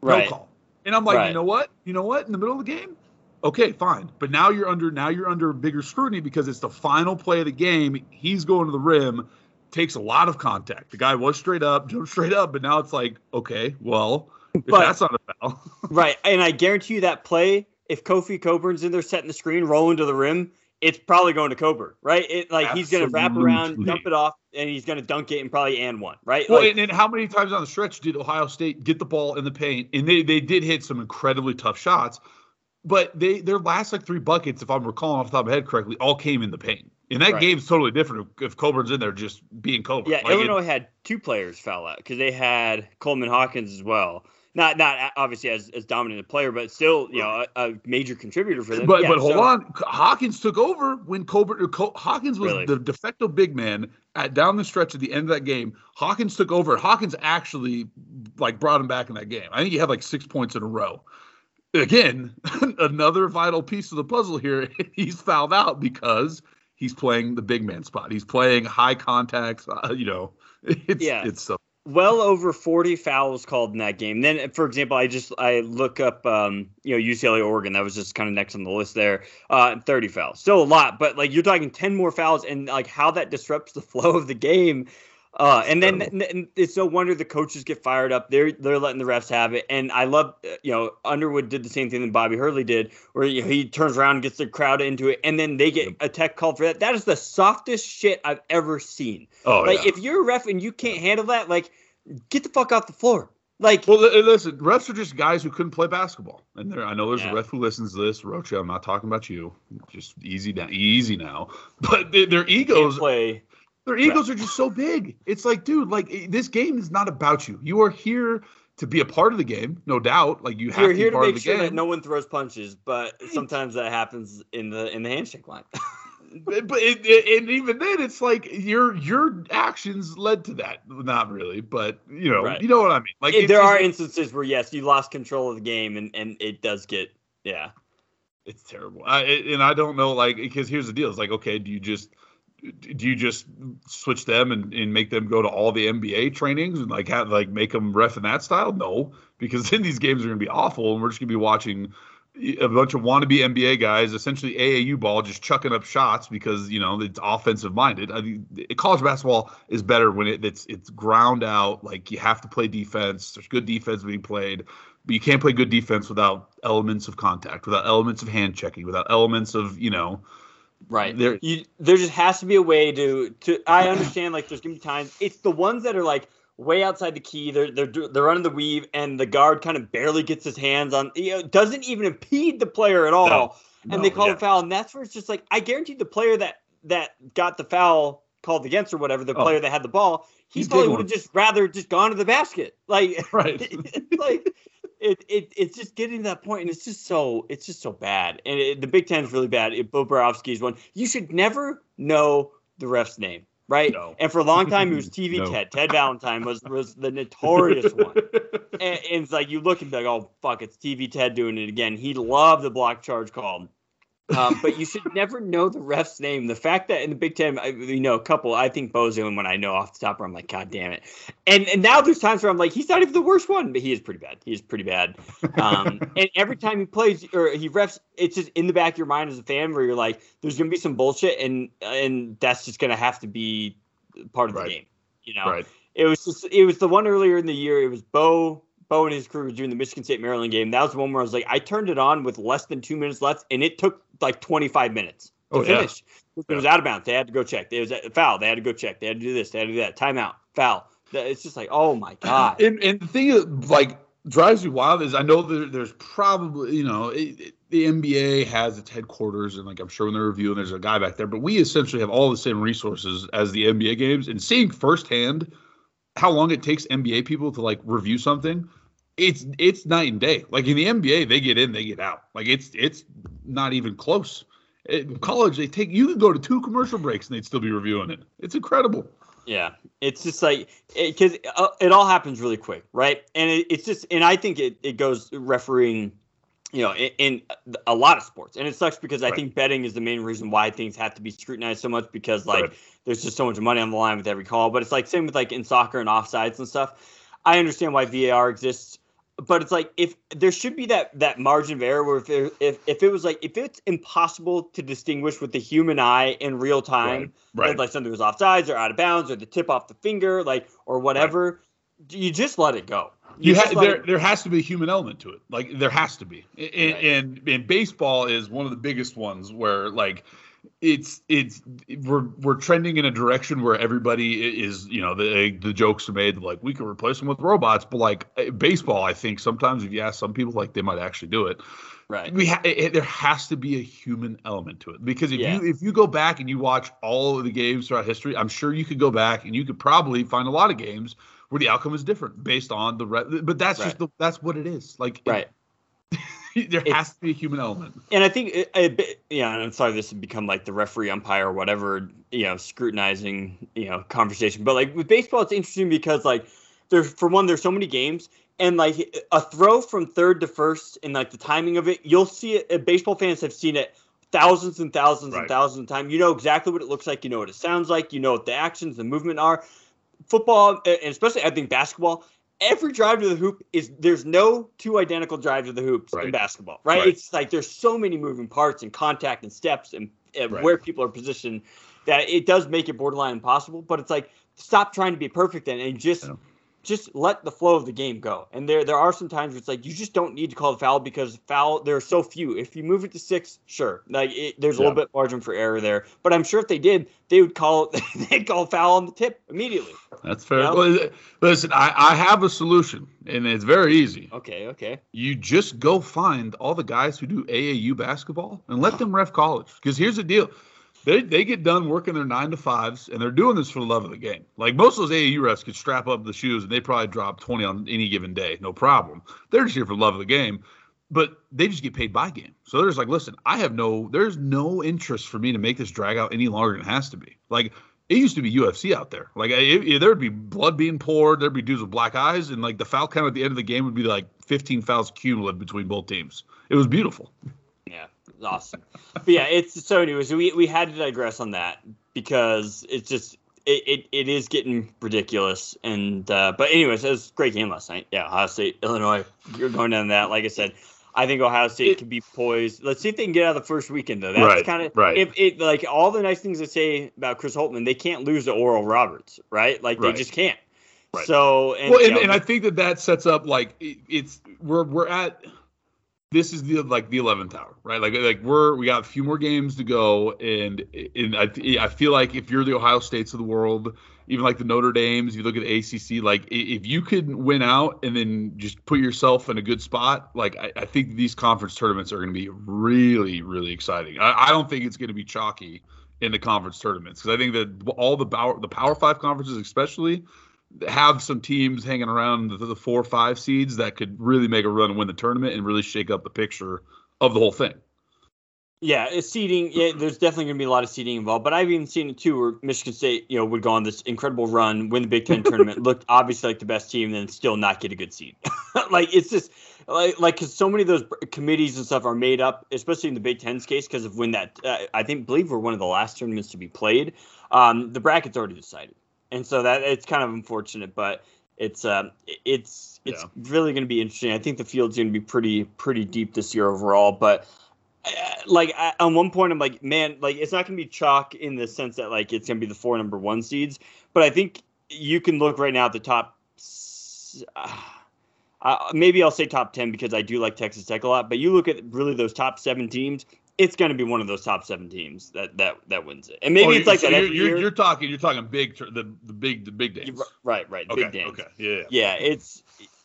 Right. No call. And I'm like, Right. you know what? You know what? In the middle of the game, okay, fine. But now you're under now you're under bigger scrutiny because it's the final play of the game. He's going to the rim, takes a lot of contact. The guy was straight up, jumped straight up, but now it's like, okay, well, if But- that's not a foul. Right. And I guarantee you that play, if Kofi Cockburn's in there setting the screen, rolling to the rim, it's probably going to Cockburn, right? It like he's gonna wrap around, dump it off, and he's gonna dunk it and probably and one, right? Well, Like, and, and how many times on the stretch did Ohio State get the ball in the paint? And they, they did hit some incredibly tough shots, but they their last like three buckets, if I'm recalling off the top of my head correctly, all came in the paint. And that Right. game's totally different if, Cockburn's in there just being Cockburn. Yeah, Like, it- Illinois had two players foul out because they had Coleman Hawkins as well. Not not uh, obviously as, as dominant a player, but still you know a, a major contributor for them. But Yeah, but hold so- on, Hawkins took over when Cockburn. or Co- Hawkins was Really? the de facto big man at down the stretch at the end of that game. Hawkins took over. Hawkins actually like brought him back in that game. I think he had like six points in a row. Again, another vital piece of the puzzle here. He's fouled out because he's playing the big man spot. He's playing high contacts. Uh, you know, it's Yeah. it's so. well over 40 fouls called in that game. Then, for example, I just I look up um, you know UCLA Oregon. That was just kind of next on the list there. Uh, 30 fouls, still a lot, but like you're talking 10 more fouls, and like how that disrupts the flow of the game. Uh, and then and it's no wonder the coaches get fired up. They're they're letting the refs have it. And I love uh, you know Underwood did the same thing that Bobby Hurley did, where you know, he turns around and gets the crowd into it, and then they get a tech call for that. That is the softest shit I've ever seen. Oh like yeah. if you're a ref and you can't handle that, like get the fuck off the floor. Like, Well, listen, refs are just guys who couldn't play basketball, and there I know there's Yeah. a ref who listens to this. Rocha, I'm not talking about you. Just easy down, easy now. But they, their can't egos, play. Their egos are just so big. It's like, dude, like this game is not about you. You are here to be a part of the game, no doubt. Like you have You're to here be to part make of the sure game. that no one throws punches, but sometimes that happens in the in the handshake line. but it, it- and even then, it's like your your actions led to that. Not really, but you know, Right. you know what I mean. Like it's- there are instances where yes, you lost control of the game, and and it does get yeah. it's terrible. I, and I don't know, like, because here's the deal: it's like, okay, do you just do you just switch them and, and make them go to all the NBA trainings and like have like make them ref in that style? No, because then these games are going to be awful, and we're just going to be watching a bunch of wannabe NBA guys, essentially AAU ball, just chucking up shots because you know it's offensive minded. I mean, college basketball is better when it, it's it's ground out. Like you have to play defense. There's good defense being played, but you can't play good defense without elements of contact, without elements of hand checking, without elements of you know. Right. There- you there just has to be a way to to I understand like there's gonna be times it's the ones that are like way outside the key. They're they're they're running the weave and the guard kind of barely gets his hands on you know doesn't even impede the player at all. No. and No, they call yeah. a foul and that's where it's just like I guarantee the player that that got the foul called against or whatever, the Oh. player that had the ball, he He's probably would have just rather just gone to the basket. Like Right. like it, it it's just getting to that point and it's just so it's just so bad. And it, the big ten is really bad. It, Bill Boroski's one. You should never know the ref's name right? No. and for a long time it was tv No. ted. Ted valentine was was the notorious one. And, and it's like you look and be like oh fuck it's tv ted doing it again. He loved the block charge called um, but you should never know the ref's name. The fact that in the Big Ten, I, you know, a couple, I think Bo's the only one I know off the top where I'm like, God damn it. And and now there's times where I'm like, he's not even the worst one, but he is pretty bad. He is pretty bad. Um, and every time he plays or he refs, it's just in the back of your mind as a fan where you're like, there's gonna be some bullshit, and and that's just gonna have to be part of the game. You know, right. it was just it was the one earlier in the year. It was Bo. Bo and his crew were doing the Michigan State Maryland game. That was the one where I was like, I turned it on with less than two minutes left, and it took like 25 minutes to Oh, yeah. finish. It was out of bounds. They had to go check. It was a foul. They had to go check. They had to do this. They had to do that. Timeout. Foul. It's just like, oh my god. And, and the thing that like drives me wild is I know there, there's probably you know it, it- the NBA has its headquarters and like I'm sure when they're reviewing there's a guy back there, but we essentially have all the same resources as the NBA games and seeing firsthand how long it takes NBA people to like review something. It's it's night and day. Like in the NBA, they get in, they get out. Like it's it's not even close. In college, they take you can go to two commercial breaks and they'd still be reviewing it. It's incredible. Yeah, it's just like because it, uh, it all happens really quick, right? And it, it's just, and I think it, it goes refereeing, you know, in, in a lot of sports, and it sucks because I Right. think betting is the main reason why things have to be scrutinized so much because like Right. there's just so much money on the line with every call. But it's like same with like in soccer and offsides and stuff. I understand why VAR exists, but it's like if there should be that that margin of error where if it, if if it was like if it's impossible to distinguish with the human eye in real time Right. that, like something was offsides or out of bounds or the tip off the finger, like or whatever, you just let it go. you just ha- there it- there has to be a human element to it. Like there has to be. And, Right. and and baseball is one of the biggest ones where like it's it's we're we're trending in a direction where everybody is you know the the jokes are made like we can replace them with robots but like eh, baseball I think sometimes if you ask some people like they might actually do it right. we ha- it, there has to be a human element to it because if Yeah. you if you go back and you watch all of the games throughout history, I'm sure you could go back and you could probably find a lot of games where the outcome is different based on the re- but that's Right. just the, that's what it is. Like it- Right. there It's- has to be a human element. And I think, it, a bit, yeah, and I'm sorry, this has become like the referee umpire or whatever, you know, scrutinizing, you know, conversation. But like with baseball, it's interesting because like there's for one, there's so many games, and like a throw from third to first, and like the timing of it, you'll see it. Baseball fans have seen it thousands and thousands and thousands of times. You know exactly what it looks like. You know what it sounds like. You know what the actions, the movement are. Football, and especially I think basketball. Every drive to the hoop is there's no two identical drives to the hoops in basketball, right? Right. It's like there's so many moving parts and contact and steps and, and Right. where people are positioned that it does make it borderline impossible. But it's like stop trying to be perfect then and just Yeah. Just let the flow of the game go. And there there are some times where it's like you just don't need to call the foul because foul there are so few. If you move it to six, sure, like it, there's a little bit margin for error there. But I'm sure if they did, they would call they'd call foul on the tip immediately. That's fair. Yeah. Well, Listen, I, I have a solution, and it's very easy. Okay, okay. You just go find all the guys who do AAU basketball and let them ref college. Because here's the deal. They, they get done working their nine to fives and they're doing this for the love of the game. Like most of those AAU refs could strap up the shoes and they probably drop 20 on any given day, no problem. They're just here for the love of the game, but they just get paid by game. So they're just like, listen, I have no, there's no interest for me to make this drag out any longer than it has to be. Like it used to be UFC out there. Like it, it- there'd be blood being poured, there'd be dudes with black eyes, and like the foul count at the end of the game would be like 15 fouls cumulative between both teams. It was beautiful. Awesome. but yeah, it's so anyways, we we had to digress on that because it's just it, it, it is getting ridiculous. And uh, but anyways, it was a great game last night. Yeah, Ohio State, Illinois. You're going down that. Like I said, I think Ohio State It- can be poised. Let's see if they can get out of the first weekend though. That's Right, kind of right. If it like all the nice things I say about Chris Holtmann, they can't lose to Oral Roberts, right? Like Right. they just can't. Right. So and, well, you and, know, and I think that that sets up like it, it's we're we're at this is the like the eleventh hour, right? Like like we're we got a few more games to go, and and I I feel like if you're the Ohio States of the world, even like the Notre Dames, you look at the ACC, like if you could win out and then just put yourself in a good spot, like I, I think these conference tournaments are going to be really really exciting. I, I don't think it's going to be chalky in the conference tournaments because I think that all the power the Power Five conferences, especially have some teams hanging around the, the four or five seeds that could really make a run and win the tournament and really shake up the picture of the whole thing. Yeah, it's seeding. Yeah, there's definitely going to be a lot of seeding involved. But I've even seen it too, where Michigan State, you know, would go on this incredible run, win the Big Ten tournament, look obviously like the best team, and then still not get a good seed. like it's just like like because so many of those committees and stuff are made up, especially in the Big Ten's case, because of when that uh, I think believe we're one of the last tournaments to be played. Um, the bracket's already decided, and so that it's kind of unfortunate, but it's um it's it's Yeah. really going to be interesting. I think the field's going to be pretty pretty deep this year overall, but uh, like I, on one point, I'm like, man, like it's not going to be chalk in the sense that like it's going to be the four number one seeds, but I think you can look right now at the top. Uh, uh, maybe I'll say top ten because I do like Texas Tech a lot, but you look at really those top seven teams. It's going to be one of those top seven teams that that that wins it, and maybe Oh, it's like so that you're, you're, you're talking you're talking big the the big the big days. right, right, Okay, big games. okay, yeah, yeah. Yeah, it's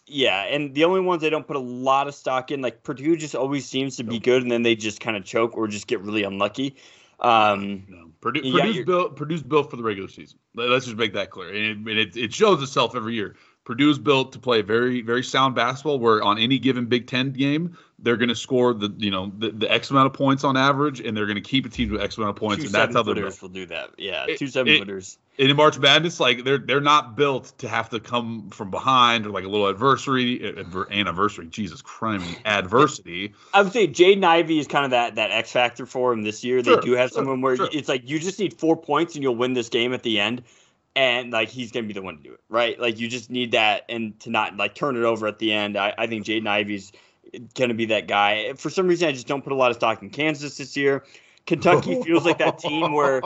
yeah, and the only ones I don't put a lot of stock in, like Purdue, just always seems to be good, and then they just kind of choke or just get really unlucky. Um, No, Purdue, Purdue's built Purdue's built for the regular season. Let- Let's just make that clear, and it, and it, it shows itself every year. Purdue's built to play very very sound basketball. Where on any given Big Ten game, they're going to score the you know the, the X amount of points on average, and they're going to keep a team to X amount of points, two and that's how they're built. will do that. Yeah, It- two seven it- footers. And in March Madness, like they're they're not built to have to come from behind or like a little adversary, eh, adver, anniversary. Jesus Christ, adversity. I would say Jaden Ivey is kind of that that X factor for him this year. Sure, they do have sure, someone where sure. it's like you just need four points and you'll win this game at the end, and like he's gonna be the one to do it, right? Like you just need that and to not like turn it over at the end. I, I think Jaden Ivey's gonna be that guy. For some reason, I just don't put a lot of stock in Kansas this year. Kentucky feels like that team where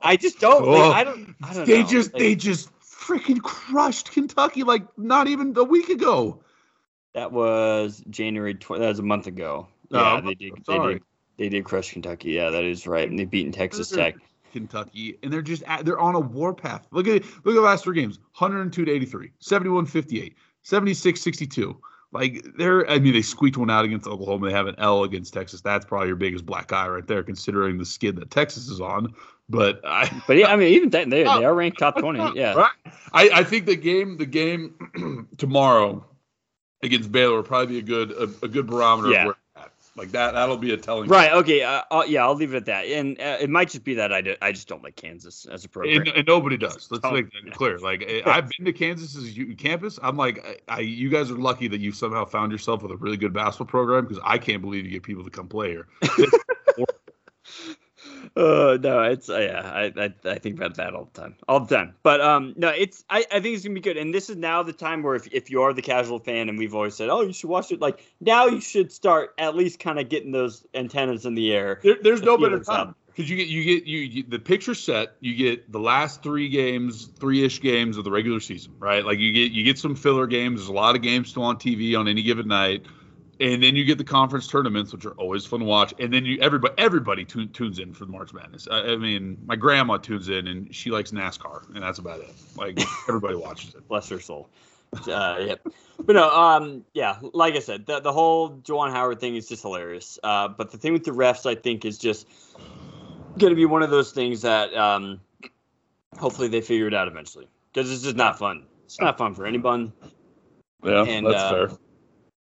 I just don't. Like, I don't. I don't they know. just Like, they just freaking crushed Kentucky like not even a week ago. that was January. Tw- that was a month ago. Oh, Yeah, they did. They did. They did crush Kentucky. Yeah, that is right. And they've beaten Texas Tech. Kentucky, and they're just at, they're on a warpath. Look at look at the last three games: 102 to 83, 71 58, 76 62. Like they're, I mean, they squeaked one out against Oklahoma. They have an L against Texas. That's probably your biggest black eye right there, considering the skid that Texas is on. But I, But yeah, I mean, even then, they, they are ranked top twenty. Yeah. right. I, I think the game the game tomorrow against Baylor will probably be a good a, a good barometer Yeah. of where. Like that that'll be a telling. Right. Okay. Uh, uh, yeah, I'll leave it at that. And uh, it might just be that I, do, I just don't like Kansas as a program. And, and nobody does. Let's make that clear. Like I- I've been to Kansas's campus. I'm like, I, I, you guys are lucky that you somehow found yourself with a really good basketball program because I can't believe you get people to come play here. Uh, no, it's uh, yeah, I, I I think about that all the time, all the time. But um, no, it's I, I think it's gonna be good. And this is now the time where if, if you are the casual fan, and we've always said, oh, you should watch it. Like now, you should start at least kind of getting those antennas in the air. There, there's no better time. Because you get you get you, you the picture set. You get the last three games, three ish games of the regular season, right? Like you get you get some filler games. There's a lot of games still on TV on any given night, and then you get the conference tournaments, which are always fun to watch. And then you everybody everybody tune, tunes in for the March Madness. I, I mean, my grandma tunes in, and she likes NASCAR, and that's about it. Like everybody watches it. Bless her soul. Uh, yep. But no, um, yeah, like I said, the, the whole Juwan Howard thing is just hilarious. Uh, but the thing with the refs, I think, is just going to be one of those things that um, hopefully they figure it out eventually because it's just not fun. It's not fun for anyone. Yeah, And, that's uh, fair.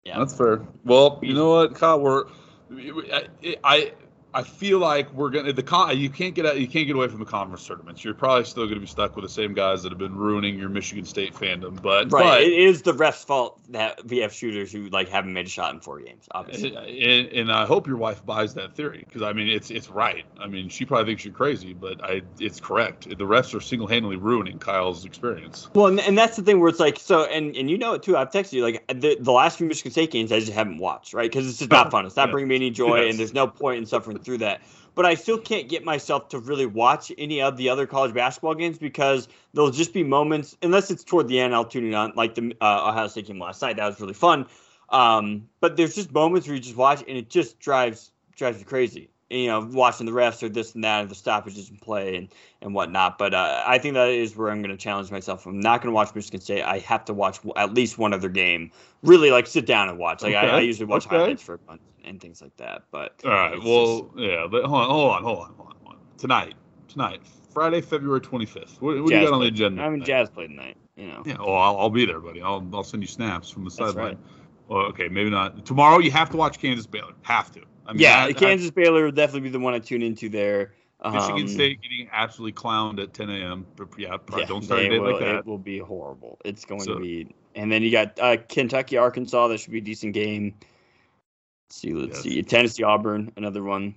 Yeah. That's fair. Well, you know what, Kyle, we're I, I I feel like we're gonna the con you can't get out you can't get away from the conference tournaments. You're probably still gonna be stuck with the same guys that have been ruining your Michigan State fandom. But Right. it is the ref's fault that we have shooters who like haven't made a shot in four games, obviously. and, and I hope your wife buys that theory because I mean it's it's right. I mean she probably thinks you're crazy, but I it's correct. The refs are single handedly ruining Kyle's experience. Well, and, and that's the thing where it's like so, and and you know it too. I've texted you like the, the last few Michigan State games I just haven't watched, right? Because it's just not fun. It's not Yes. bringing me any joy, Yes. and there's no point in suffering through that. But I still can't get myself to really watch any of the other college basketball games because there'll just be moments, unless it's toward the end, I'll tune in on like the uh, Ohio State game last night. That was really fun. Um, but there's just moments where you just watch, and it just drives drives you crazy. You know, watching the refs or this and that, and the stoppages in play and and whatnot. But uh, I think that is where I'm going to challenge myself. I'm not going to watch Michigan State. I have to watch at least one other game. Really, like sit down and watch. Like I, I usually watch okay. highlights for fun and things like that. But All right. Well, yeah. But hold on, hold on, hold on, hold on. Tonight, tonight, Friday, February 25th. What, what do you got on the agenda? I mean, tonight? Jazz played tonight. You know. Yeah, well, I'll, I'll be there, buddy. I'll, I'll send you snaps from the sideline. Well, okay, maybe not. Tomorrow, you have to watch Kansas Baylor. Have to. I mean, yeah, I- I- Kansas Baylor would definitely be the one I tune into there. Michigan Um, State getting absolutely clowned at 10 a.m. Yeah, probably Yeah, don't start a day will, like that. It will be horrible. It's going So- to be. And then you got uh, Kentucky, Arkansas. That should be a decent game. Let's see, let's Yes. see. Tennessee, Auburn, another one.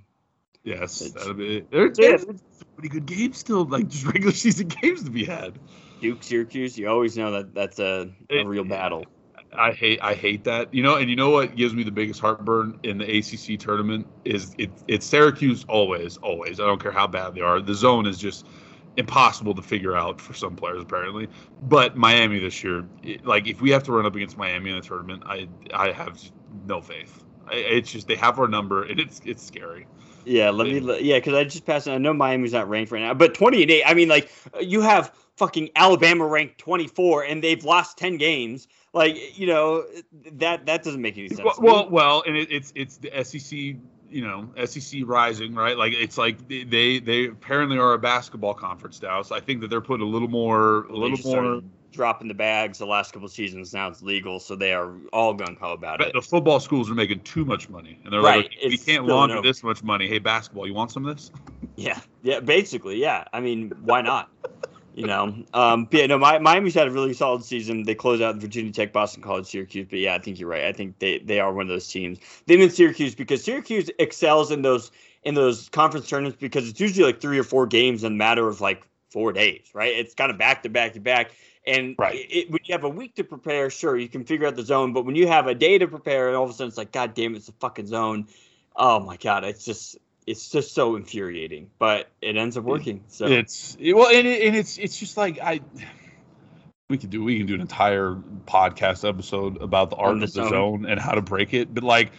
Yes, It's- that'll be. There's, so many good games still, like just regular season games to be had. Duke, Syracuse. You always know that that's a, a It- real battle. I hate I hate that. You know, and you know what gives me the biggest heartburn in the ACC tournament is it it's Syracuse always always. I don't care how bad they are. The zone is just impossible to figure out for some players apparently. But Miami this year, like if we have to run up against Miami in the tournament, I I have no faith. I, it's just they have our number and it's it's scary. Yeah, let me. Yeah, because I just passed. I know Miami's not ranked right now, but twenty and eight. I mean, like you have fucking Alabama ranked twenty four, and they've lost ten games. Like you know that that doesn't make any sense. Well, well, well, and it, it's it's the SEC, you know, SEC rising, right? Like it's like they they, apparently are a basketball conference now, so I think that they're putting a little more, a little more. dropping the bags the last couple of seasons. Now it's legal, so they are all gung ho about But it. the football schools are making too much money, and they're Right, like, we can't launder this much money. Hey, basketball, you want some of this? Yeah, yeah, basically, yeah. I mean, why not? You know, um, but yeah, no, Mi- Miami's had a really solid season. They close out Virginia Tech, Boston College, Syracuse. But yeah, I think you're right. I think they, they are one of those teams. Them in Syracuse because Syracuse excels in those in those conference tournaments because it's usually like three or four games in a matter of like four days, right? It's kind of back to back to back. And Right. it, when you have a week to prepare, sure, you can figure out the zone. But when you have a day to prepare, and all of a sudden it's like, God damn, it's a fucking zone. Oh my God, it's just it's just so infuriating. But it ends up working. So It's it- well, and, it, and it's it's just like I. We could do we can do an entire podcast episode about the art the of the zone. zone and how to break it. But like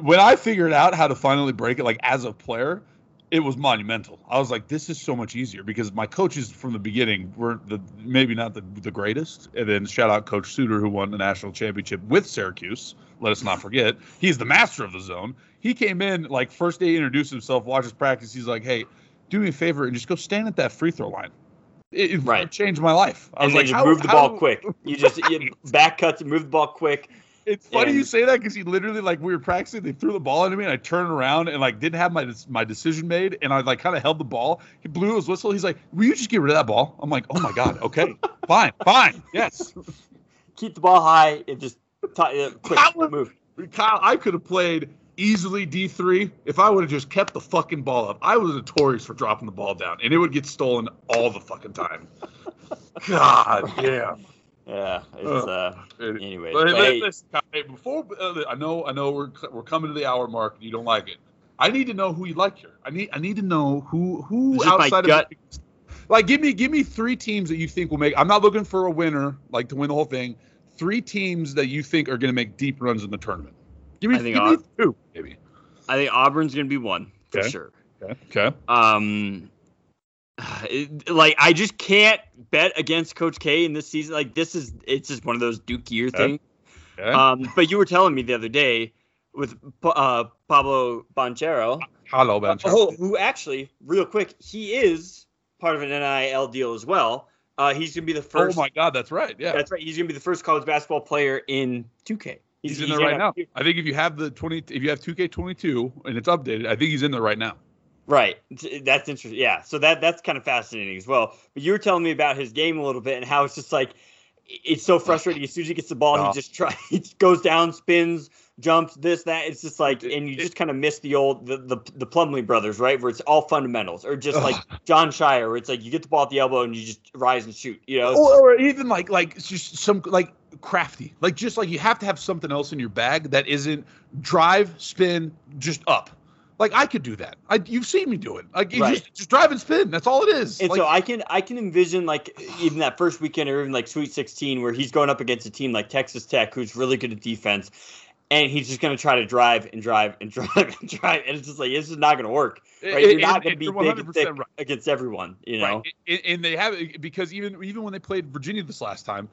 when I figured out how to finally break it, like as a player, it was monumental. I was like, this is so much easier because my coaches from the beginning were the maybe not the, the greatest. And then shout out Coach Suter who won the national championship with Syracuse. Let us not forget, he's the master of the zone. He came in like first day, introduced himself, watches practice. He's like, hey, do me a favor and just go stand at that free throw line. It, it Right. changed my life. I and was like, you move the how- ball quick. You just you back cuts and move the ball quick. It's funny And- you say that because he literally like we were practicing. They threw the ball into me, and I turned around and like didn't have my my decision made, and I like kind of held the ball. He blew his whistle. He's like, "Will you just get rid of that ball?" I'm like, "Oh my god, okay, fine, fine, yes." Keep the ball high and just t- uh, quick was- move. Kyle, I could have played easily D three if I would have just kept the fucking ball up. I was notorious for dropping the ball down, and it would get stolen all the fucking time. God damn. Yeah, it's uh. Anyway, But, but but hey, listen, hey, before uh, I know, I know we're we're coming to the hour mark. and You don't like it. I need to know who you like here. I need I need to know who who outside gut. of like give me give me three teams that you think will make. I'm not looking for a winner like to win the whole thing. Three teams that you think are going to make deep runs in the tournament. Give me, I think give me two, maybe. I think Auburn's going to be one for Okay. sure. Okay. Okay. Um, it- like I just can't bet against Coach K in this season. Like this is it's just one of those Duke year Okay. things. okay. Um, but you were telling me the other day with uh, Paolo Banchero, Hello, Ben. oh, who actually, real quick, he is part of an NIL deal as well. Uh, he's gonna be the first. Oh my God, that's right. Yeah. That's right. He's gonna be the first college basketball player in 2K. He's, in there right now. I think if you have the 20, if you have 2K22 and it's updated, I think he's in there right now. Right. That's interesting. Yeah. So that that's kind of fascinating as well. But you were telling me about his game a little bit and how it's just like it's so frustrating. As soon as he gets the ball, Oh. he just tries, he goes down, spins, jumps, this, that. It's just like and you just kind of miss the old the, the the Plumlee brothers, right? Where it's all fundamentals. Or just Ugh. like Jon Scheyer, where it's like you get the ball at the elbow and you just rise and shoot. You know? Or, or even like like just some like crafty, like just like you have to have something else in your bag that isn't drive, spin, just up. Like I could do that. I you've seen me do it. Like Right. just just drive and spin. That's all it is. And Like, so I can I can envision like even that first weekend or even like Sweet 16 where he's going up against a team like Texas Tech who's really good at defense, and he's just going to try to drive and drive and drive and drive, and it's just like this is not going to work. Right? You're not going to be big and 100% thick right. against everyone. You know, Right. And, they have it because even even when they played Virginia this last time,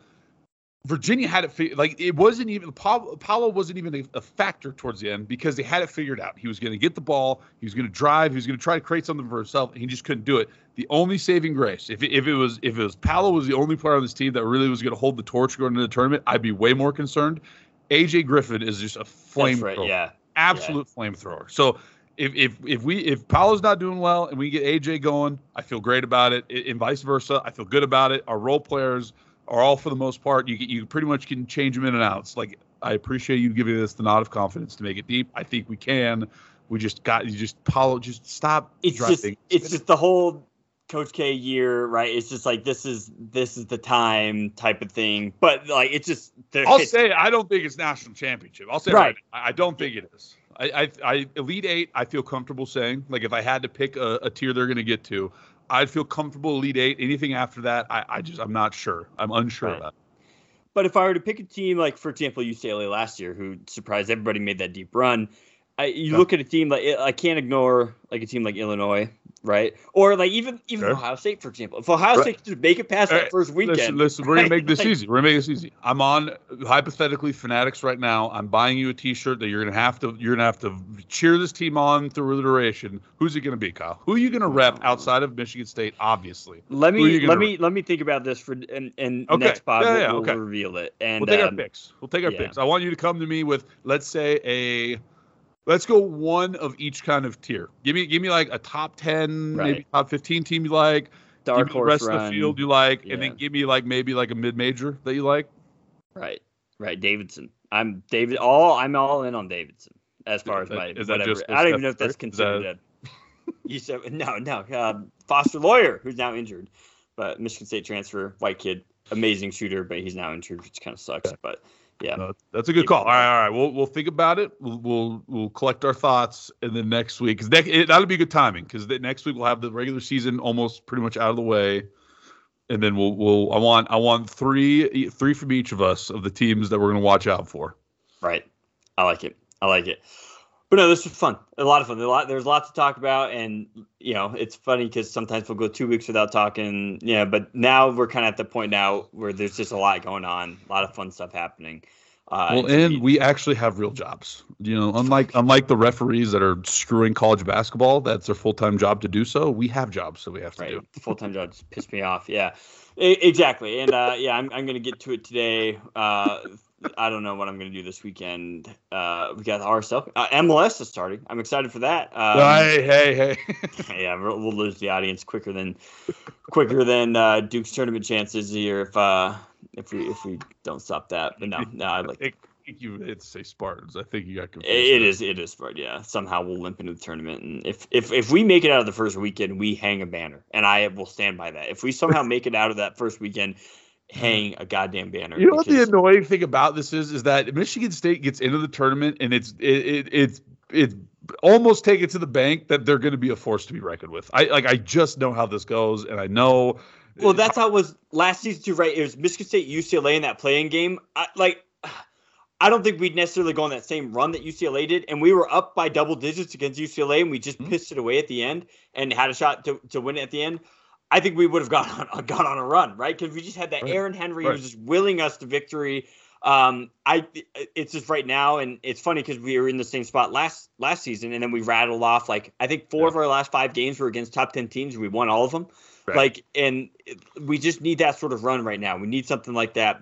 Virginia had it like it wasn't even Paolo wasn't even a, factor towards the end because they had it figured out. He was going to get the ball, he was going to drive, he was going to try to create something for himself, and he just couldn't do it. The only saving grace, if it, if it was if it was Paolo was the only player on this team that really was going to hold the torch going into the tournament, I'd be way more concerned. AJ Griffin is just a flamethrower right. Yeah, absolute flamethrower. So if if if we if Paolo's not doing well and we get AJ going, I feel great about it, and vice versa. I feel good about it. Our role players are all for the most part. You you pretty much can change them in and out. It's like I appreciate you giving us the nod of confidence to make it deep. I think we can. We just got you just Paolo just stop it's driving. just it's just the whole Coach K year, right? It's just like this is this is the time type of thing. But like it's just I'll it's- say I don't think it's national championship. I'll say Right. right. I don't think it is. I, I, I elite eight. I feel comfortable saying like if I had to pick a, a tier they're going to get to, I'd feel comfortable elite eight. Anything after that, I, I just I'm not sure. I'm unsure Right. about. But if I were to pick a team like, for example, UCLA last year, who surprised everybody, made that deep run. I, you Yeah. look at a team like I can't ignore like a team like Illinois, right? Or like even even Sure. Ohio State, for example. If Ohio Right. State could just make it past All that first weekend, Listen, listen, we're gonna make this Like- easy. We're gonna make this easy. I'm on hypothetically fanatics right now. I'm buying you a T-shirt that you're gonna have to you're gonna have to cheer this team on through the duration. Who's it gonna be, Kyle? Who are you gonna rep outside of Michigan State? Obviously, let who are you me let me let me think about this for and and Okay. next pod Yeah, we'll, yeah, we'll reveal it. And we'll take our um, picks. We'll take our yeah. picks. I want you to come to me with let's say a let's go one of each kind of tier. Give me give me like a top ten, Right. maybe top fifteen team you like. dark give me the rest run. of the field you like, Yeah. and then give me like maybe like a mid major that you like. Right, right. Davidson. I'm David. All I'm all in on Davidson as far as that- my is that whatever. just I don't even know if that's considered. a, you said no, no. Uh, Foster Loyer, who's now injured, but Michigan State transfer, white kid, amazing shooter, but he's now injured, which kind of sucks. But yeah, No, that's a good call. All right, all right. We'll we'll think about it. We'll we'll, we'll collect our thoughts, and then next week, because that'll be good timing, because next week we'll have the regular season almost pretty much out of the way, and then we'll we'll I want I want three three from each of us of the teams that we're gonna watch out for. right. I like it. I like it. But no, this was fun. A lot of fun. There's a lot, there's a to talk about, and you know, it's funny because sometimes we'll go two weeks without talking. Yeah, but now we're kind of at the point now where there's just a lot going on, a lot of fun stuff happening. Uh, Well, and we actually have real jobs. You know, unlike unlike the referees that are screwing college basketball, that's their full time job to do so. We have jobs, so we have to right, do. the full time jobs pissed me off. Yeah, E- exactly. And uh, yeah, I'm I'm gonna get to it today. Uh, I don't know what I'm gonna do this weekend. Uh, we got RSL, uh, MLS is starting. I'm excited for that. Um, hey, hey, hey. yeah, we'll, we'll lose the audience quicker than quicker than uh, Duke's tournament chances here if uh, if we if we don't stop that. But no, no, I like I think you had to say Spartans. I think you got confused. it, it there. is it is but yeah. Somehow we'll limp into the tournament, and if if if we make it out of the first weekend, we hang a banner, and I will stand by that. If we somehow make it out of that first weekend, hang a goddamn banner. You know what the annoying thing about this is? Is that Michigan State gets into the tournament and it's it, it it's it's almost take it to the bank that they're going to be a force to be reckoned with. I like I just know how this goes, and I know. Well, that's how it was last season too, right? It was Michigan State, UCLA in that playing game. I, like, I don't think we'd necessarily go on that same run that UCLA did, and we were up by double digits against UCLA, and we just Mhm. pissed it away at the end and had a shot to, to win it at the end. I think we would have gone on gone on a run, right? Because we just had that Right. Aaron Henry Right. was just willing us to victory. Um, I it's just right now, and it's funny because we were in the same spot last last season, and then we rattled off like I think four Yeah. of our last five games were against top ten teams. We won all of them. Right. Like, and we just need that sort of run right now. We need something like that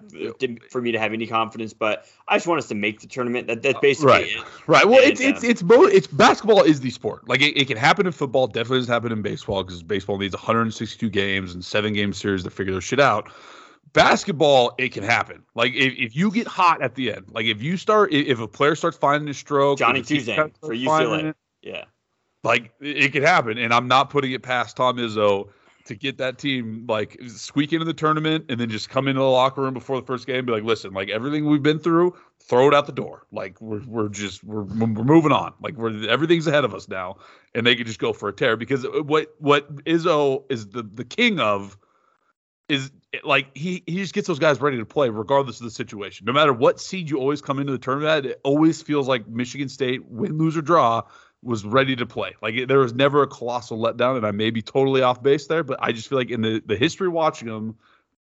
for me to have any confidence. But I just want us to make the tournament. That that's basically Right. it. Right. Well, And, it's it's it's mo- it's basketball is the sport. Like it, it can happen in football. Definitely doesn't happen in baseball because baseball needs 162 games and seven game series to figure their shit out. Basketball, it can happen. Like if, if you get hot at the end, like if you start, if a player starts finding a stroke, Johnny if a team Juzang starts for UCLA. it, Yeah. like it it could happen. And I'm not putting it past Tom Izzo to get that team like squeak into the tournament and then just come into the locker room before the first game and be like, listen, like everything we've been through, throw it out the door. Like we're we're just we're we're moving on. Like we're everything's ahead of us now, and they could just go for a tear because what what Izzo is the the king of is like he he just gets those guys ready to play regardless of the situation. No matter what seed you always come into the tournament, it always feels like Michigan State, win, lose or draw, was ready to play. Like it, there was never a colossal letdown, and I may be totally off base there, but I just feel like in the the history watching them,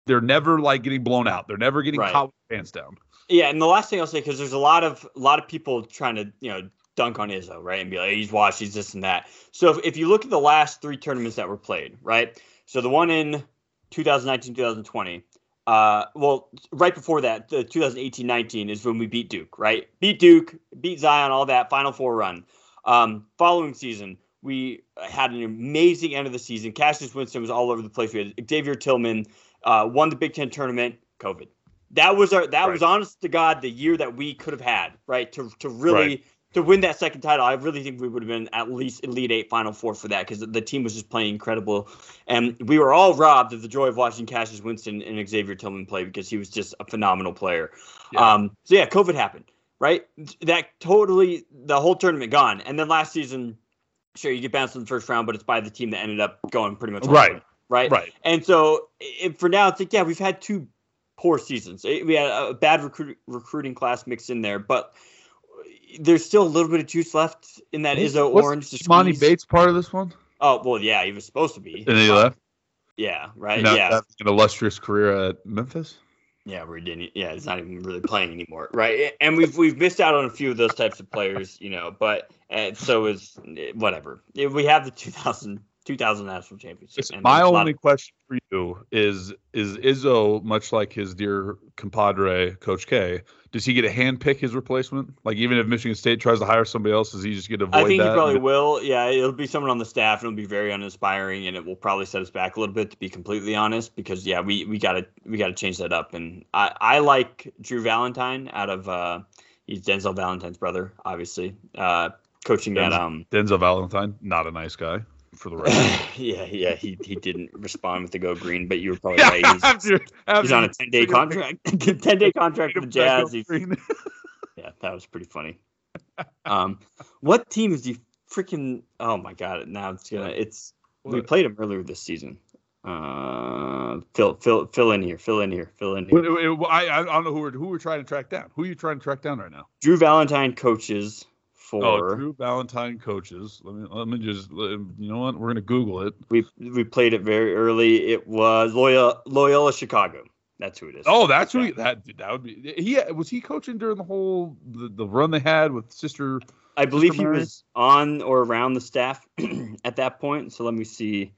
they're never like getting blown out. They're never getting Right. caught with pants down. Yeah, and the last thing I'll say because there's a lot of a lot of people trying to you know dunk on Izzo, right, and be like he's washed, he's this and that. So if, if you look at the last three tournaments that were played, right, so the one in 2019, 2020. Uh, well, right before that, the 2018-19 is when we beat Duke, right? Beat Duke, beat Zion, all that Final Four run. Um, following season, we had an amazing end of the season. Cassius Winston was all over the place. We had Xavier Tillman, uh, won the Big Ten tournament. COVID. That was our. That Right. was honest to God the year that we could have had, right? To to really Right. to win that second title. I really think we would have been at least Elite Eight, Final Four for that because the, team was just playing incredible, and we were all robbed of the joy of watching Cassius Winston and Xavier Tillman play because he was just a phenomenal player. Yeah. Um, so yeah, COVID happened, right? That totally the whole tournament gone, and then last season, sure you get bounced in the first round, but it's by the team that ended up going pretty much all Right. the way, right, Right. And so it, for now, it's like yeah, we've had two poor seasons. Eh, We had a bad recruit, recruiting class mixed in there, but there's still a little bit of juice left in that Izzo What's orange. to Monty. Bates part of this one? Oh well, yeah, he was supposed to be. And then he left. Yeah, right. Now yeah, an illustrious career at Memphis. Yeah, we didn't. Yeah, it's not even really playing anymore, right? And we've we've missed out on a few of those types of players, you know. But so is eh, whatever. We have the 2000, 2000 national championship. My there's a lot only of- question for you is: Is Izzo much like his dear compadre, Coach K? Does he get to handpick his replacement? Like, even if Michigan State tries to hire somebody else, does he just get to avoid I think that? he probably will. Yeah, it'll be someone on the staff, and it'll be very uninspiring, and it will probably set us back a little bit, to be completely honest. Because yeah, we we gotta we gotta change that up, and I I like Drew Valentine out of uh he's Denzel Valentine's brother, obviously, uh coaching at um Denzel Valentine, not a nice guy, for the record. yeah yeah he he didn't respond with the go green, but you were probably right. He's, he's on a ten day contract, ten day contract with the Jazz. Yeah, that was pretty funny. Um, what team is he freaking? Oh my god! Now it's gonna. It's we played him earlier this season. Uh, fill fill fill in here. Fill in here. Fill in here. I, I don't know who we're, who we're trying to track down. Who are you trying to track down right now? Drew Valentine coaches Oh, for. Drew Valentine coaches. Let me let me just you know what we're gonna Google it. we we played it very early. It was Loyola Loyola Chicago. That's who it is. Oh, that's who he, that that would be. He was he coaching during the whole the, the run they had with Sister. I believe he Murray? was on or around the staff at that point. So let me see.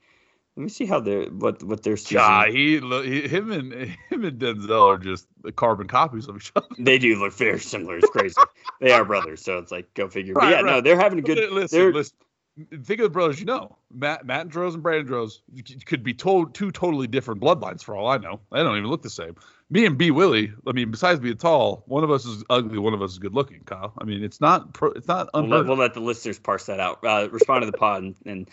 Let me see how they're what what their season. Yeah, he, he him and him and Denzel are just the carbon copies of each other. They do look very similar. It's crazy. they are brothers, so it's like go figure. but Right, yeah, no, they're having a good. listen, they're listen. Think of the brothers you know. Matt Matt and Droz and Brandon Droz could be told two totally different bloodlines for all I know. They don't even look the same. Me and B Willie. I mean, besides being tall, one of us is ugly, one of us is good looking. Kyle. I mean, it's not pro, it's not We'll let, we'll let the listeners parse that out. Uh, respond to the pod and, and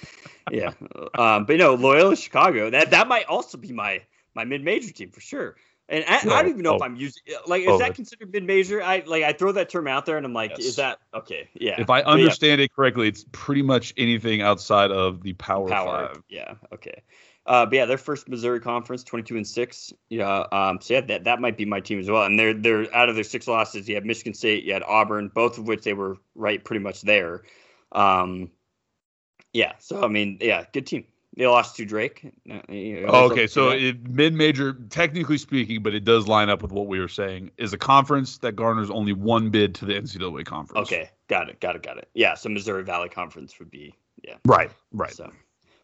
yeah, um, but no, Loyola Chicago. That that might also be my my mid major team for sure. And I, I don't even know if oh. I'm using like is Oh, that considered mid major? I like I throw that term out there and I'm like, Yes. is that okay? Yeah. If I But yeah, understand it correctly, it's pretty much anything outside of the Power, power. Five. Yeah. Okay. Uh, but yeah, their first Missouri conference, 22 and six. Yeah. Um. So yeah, that that might be my team as well. And they're they're out of their six losses. You had Michigan State, you had Auburn, both of which they were right pretty much there. Um. Yeah. So I mean, yeah, good team. They lost to Drake. You know, Oh, okay, so it, mid-major, technically speaking, but it does line up with what we were saying, is a conference that garners only one bid to the NCAA conference. okay, got it, got it, got it. Yeah. So Missouri Valley Conference would be yeah. right, right. So,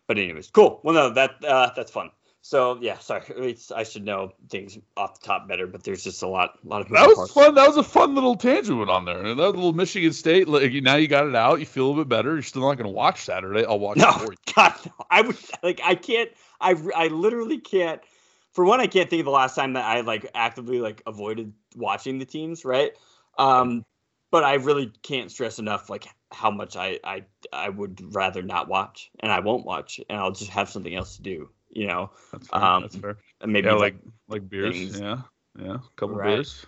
but anyways, cool. Well, no, that uh, that's fun. So yeah, sorry, it's, I should know things off the top better, but there's just a lot, a lot of That was parts. fun. That was a fun little tangent went on there. And that little Michigan State. Like, now you got it out. You feel a bit better. You're still not going to watch Saturday. I'll watch No, it for you. God, no. I would like I can't. I I literally can't. For one, I can't think of the last time that I like actively like avoided watching the teams, right? Um, but I really can't stress enough like how much I I I would rather not watch, and I won't watch, and I'll just have something else to do. You know, That's fair. Um, That's fair. and maybe Yeah, like, like beers. things. Yeah, yeah. A couple Right. beers.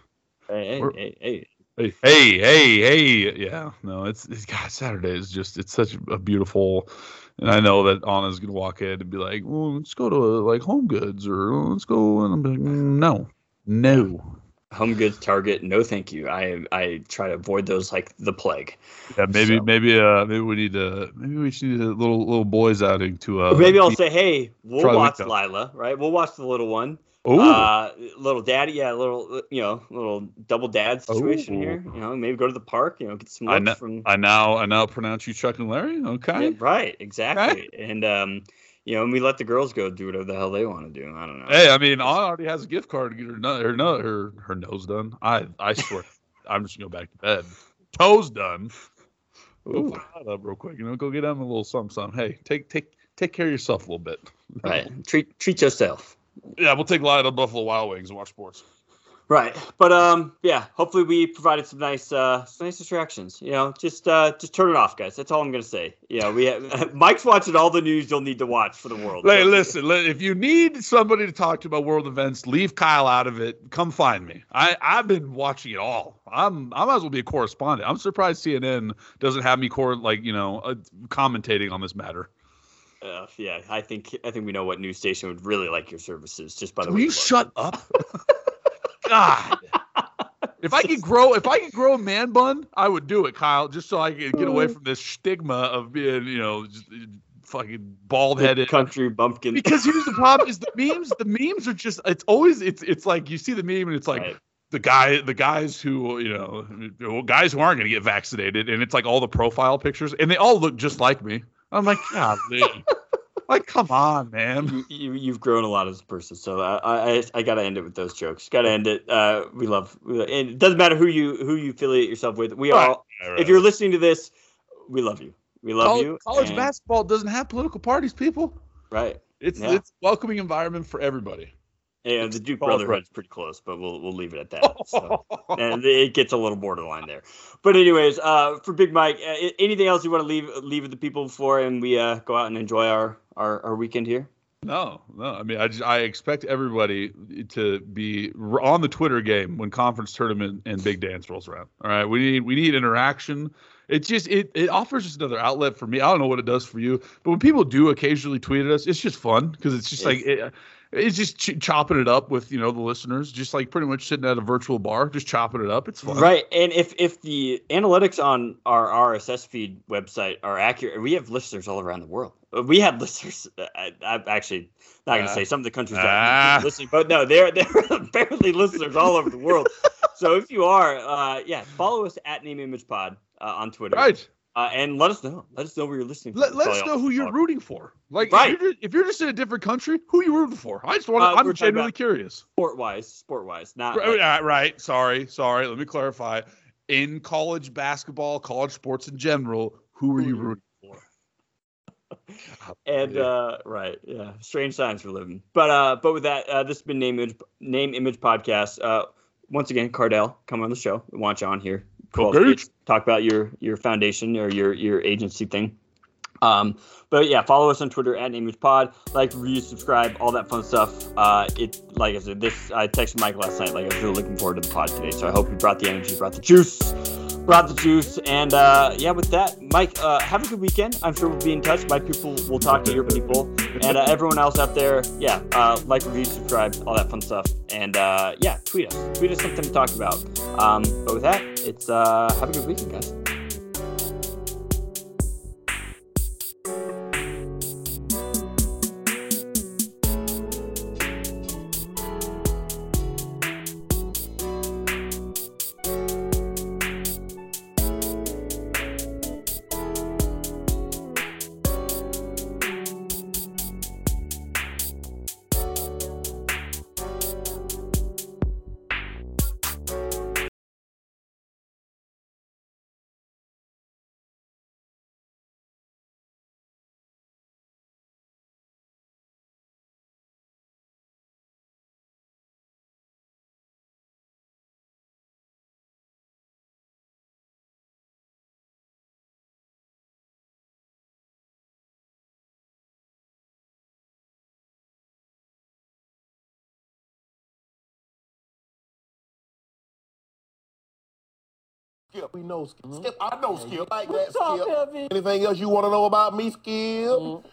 hey, or- hey, hey, Hey, hey, hey, hey. Yeah, no, it's, it's God. Saturday is just it's such a beautiful. And I know that Anna's gonna walk in and be like, "Well, let's go to like Home Goods or "Oh, let's go," and I'm like, "Mm, "No, no." Home Goods, Target, no, thank you. I I try to avoid those like the plague. Yeah, maybe So- maybe uh maybe we need to maybe we should need a little little boys outing to uh. Maybe I'll say, hey, we'll watch Lila, right? We'll watch the little one. Ooh. Uh, little daddy, yeah, little, you know, little double dad situation Ooh. here. You know, maybe go to the park, you know, get some I from. I now I now pronounce you Chuck and Larry. Okay. Yeah, right, exactly. And, um, you know, and we let the girls go do whatever the hell they want to do. I don't know. Hey, I mean, Anna already has a gift card to get her her her her nose done. I I swear, I'm just gonna go back to bed. Toes done. Ooh. up real quick. You know, go get them a little something, something. Hey, take take take care of yourself a little bit. Right. Treat treat yourself. Yeah, we'll take Lila to Buffalo Wild Wings and watch sports. Right. But um yeah, hopefully we provided some nice uh some nice distractions. You know, just uh just turn it off, guys. That's all I'm gonna say. Yeah, we have, Mike's watching all the news you'll need to watch for the world. Hey, listen, if you need somebody to talk to about world events, leave Kyle out of it. Come find me. I, I've been watching it all. I'm I might as well be a correspondent. I'm surprised CNN doesn't have me core like you know uh, commentating on this matter. Uh, yeah, I think I think we know what news station would really like your services just by the Will way. you shut up? God. If I could grow, if I could grow a man bun, I would do it, Kyle, just so I could get away from this stigma of being, you know, just uh, fucking bald headed. country bumpkin? Because here's the problem: is the memes. The memes are just. It's always. It's. It's like you see the meme and it's like Right. the guy, the guys who you know, guys who aren't going to get vaccinated, and it's like all the profile pictures, and they all look just like me. I'm like, God, like, come on, man. you, you you've grown a lot as a person, so I I, I got to end it with those jokes. Got to end it. Uh, we love, we love- and it doesn't matter who you who you affiliate yourself with. We Right. all, if you're listening to this, we love you. We love college, you. college and- basketball doesn't have political parties, people. right? It's Yeah. it's welcoming environment for everybody. And the Duke college Brotherhood's pretty close, but we'll we'll leave it at that. So. and it gets a little borderline there. But anyways, uh, for Big Mike, uh, anything else you want to leave leave with the people before, and we uh, go out and enjoy our, our, our weekend here? No, no. I mean, I just, I expect everybody to be on the Twitter game when conference tournament and big dance rolls around. All right, we need we need interaction. It's just it it offers just another outlet for me. I don't know what it does for you, but when people do occasionally tweet at us, it's just fun because it's just like it, it's just ch- chopping it up with you know the listeners, just like pretty much sitting at a virtual bar, just chopping it up. It's fun. Right, and if if the analytics on our RSS feed website are accurate, we have listeners all around the world. Uh, We had listeners. uh, I, I'm actually not going to Ah. say some of the countries Ah. that are listening, but no, they're they're apparently listeners all over the world. so if you are, uh, yeah, follow us at Name Image Pod uh, on Twitter, Right. Uh, and let us know. Let us know where you're listening. Let, let us know who you're rooting for. Like, Right. if, you're just, if you're just in a different country, who you rooting for? I just want. Uh, to I'm genuinely curious. sport wise, sport wise, not Right, like- right, right. Sorry, sorry. Let me clarify. In college basketball, college sports in general, who are you rooting for? and uh, right, yeah, strange times we're living. But uh, but with that, uh, this has been name image name image podcast. Uh, once again, Cardale, come on the show. We want you on here. Cool. Okay. Talk about your your foundation or your your agency thing. Um, but yeah, follow us on Twitter at NameImagePod. Like, review, subscribe, all that fun stuff. Uh, it like I said, this I texted Mike last night. Like I was really looking forward to the pod today. So I hope you brought the energy, brought the juice, brought the juice. And uh, yeah, with that, Mike, uh, have a good weekend. I'm sure we'll be in touch. My people will talk to your people, and uh, everyone else out there. Yeah, uh, like, review, subscribe, all that fun stuff. And uh, yeah, tweet us. Tweet us something to talk about. Um, but with that, it's uh, have a good weekend, guys. Skip, we know Skip. Skip, I know Skip. Like that, Skip. Anything else you want to know about me, Skip?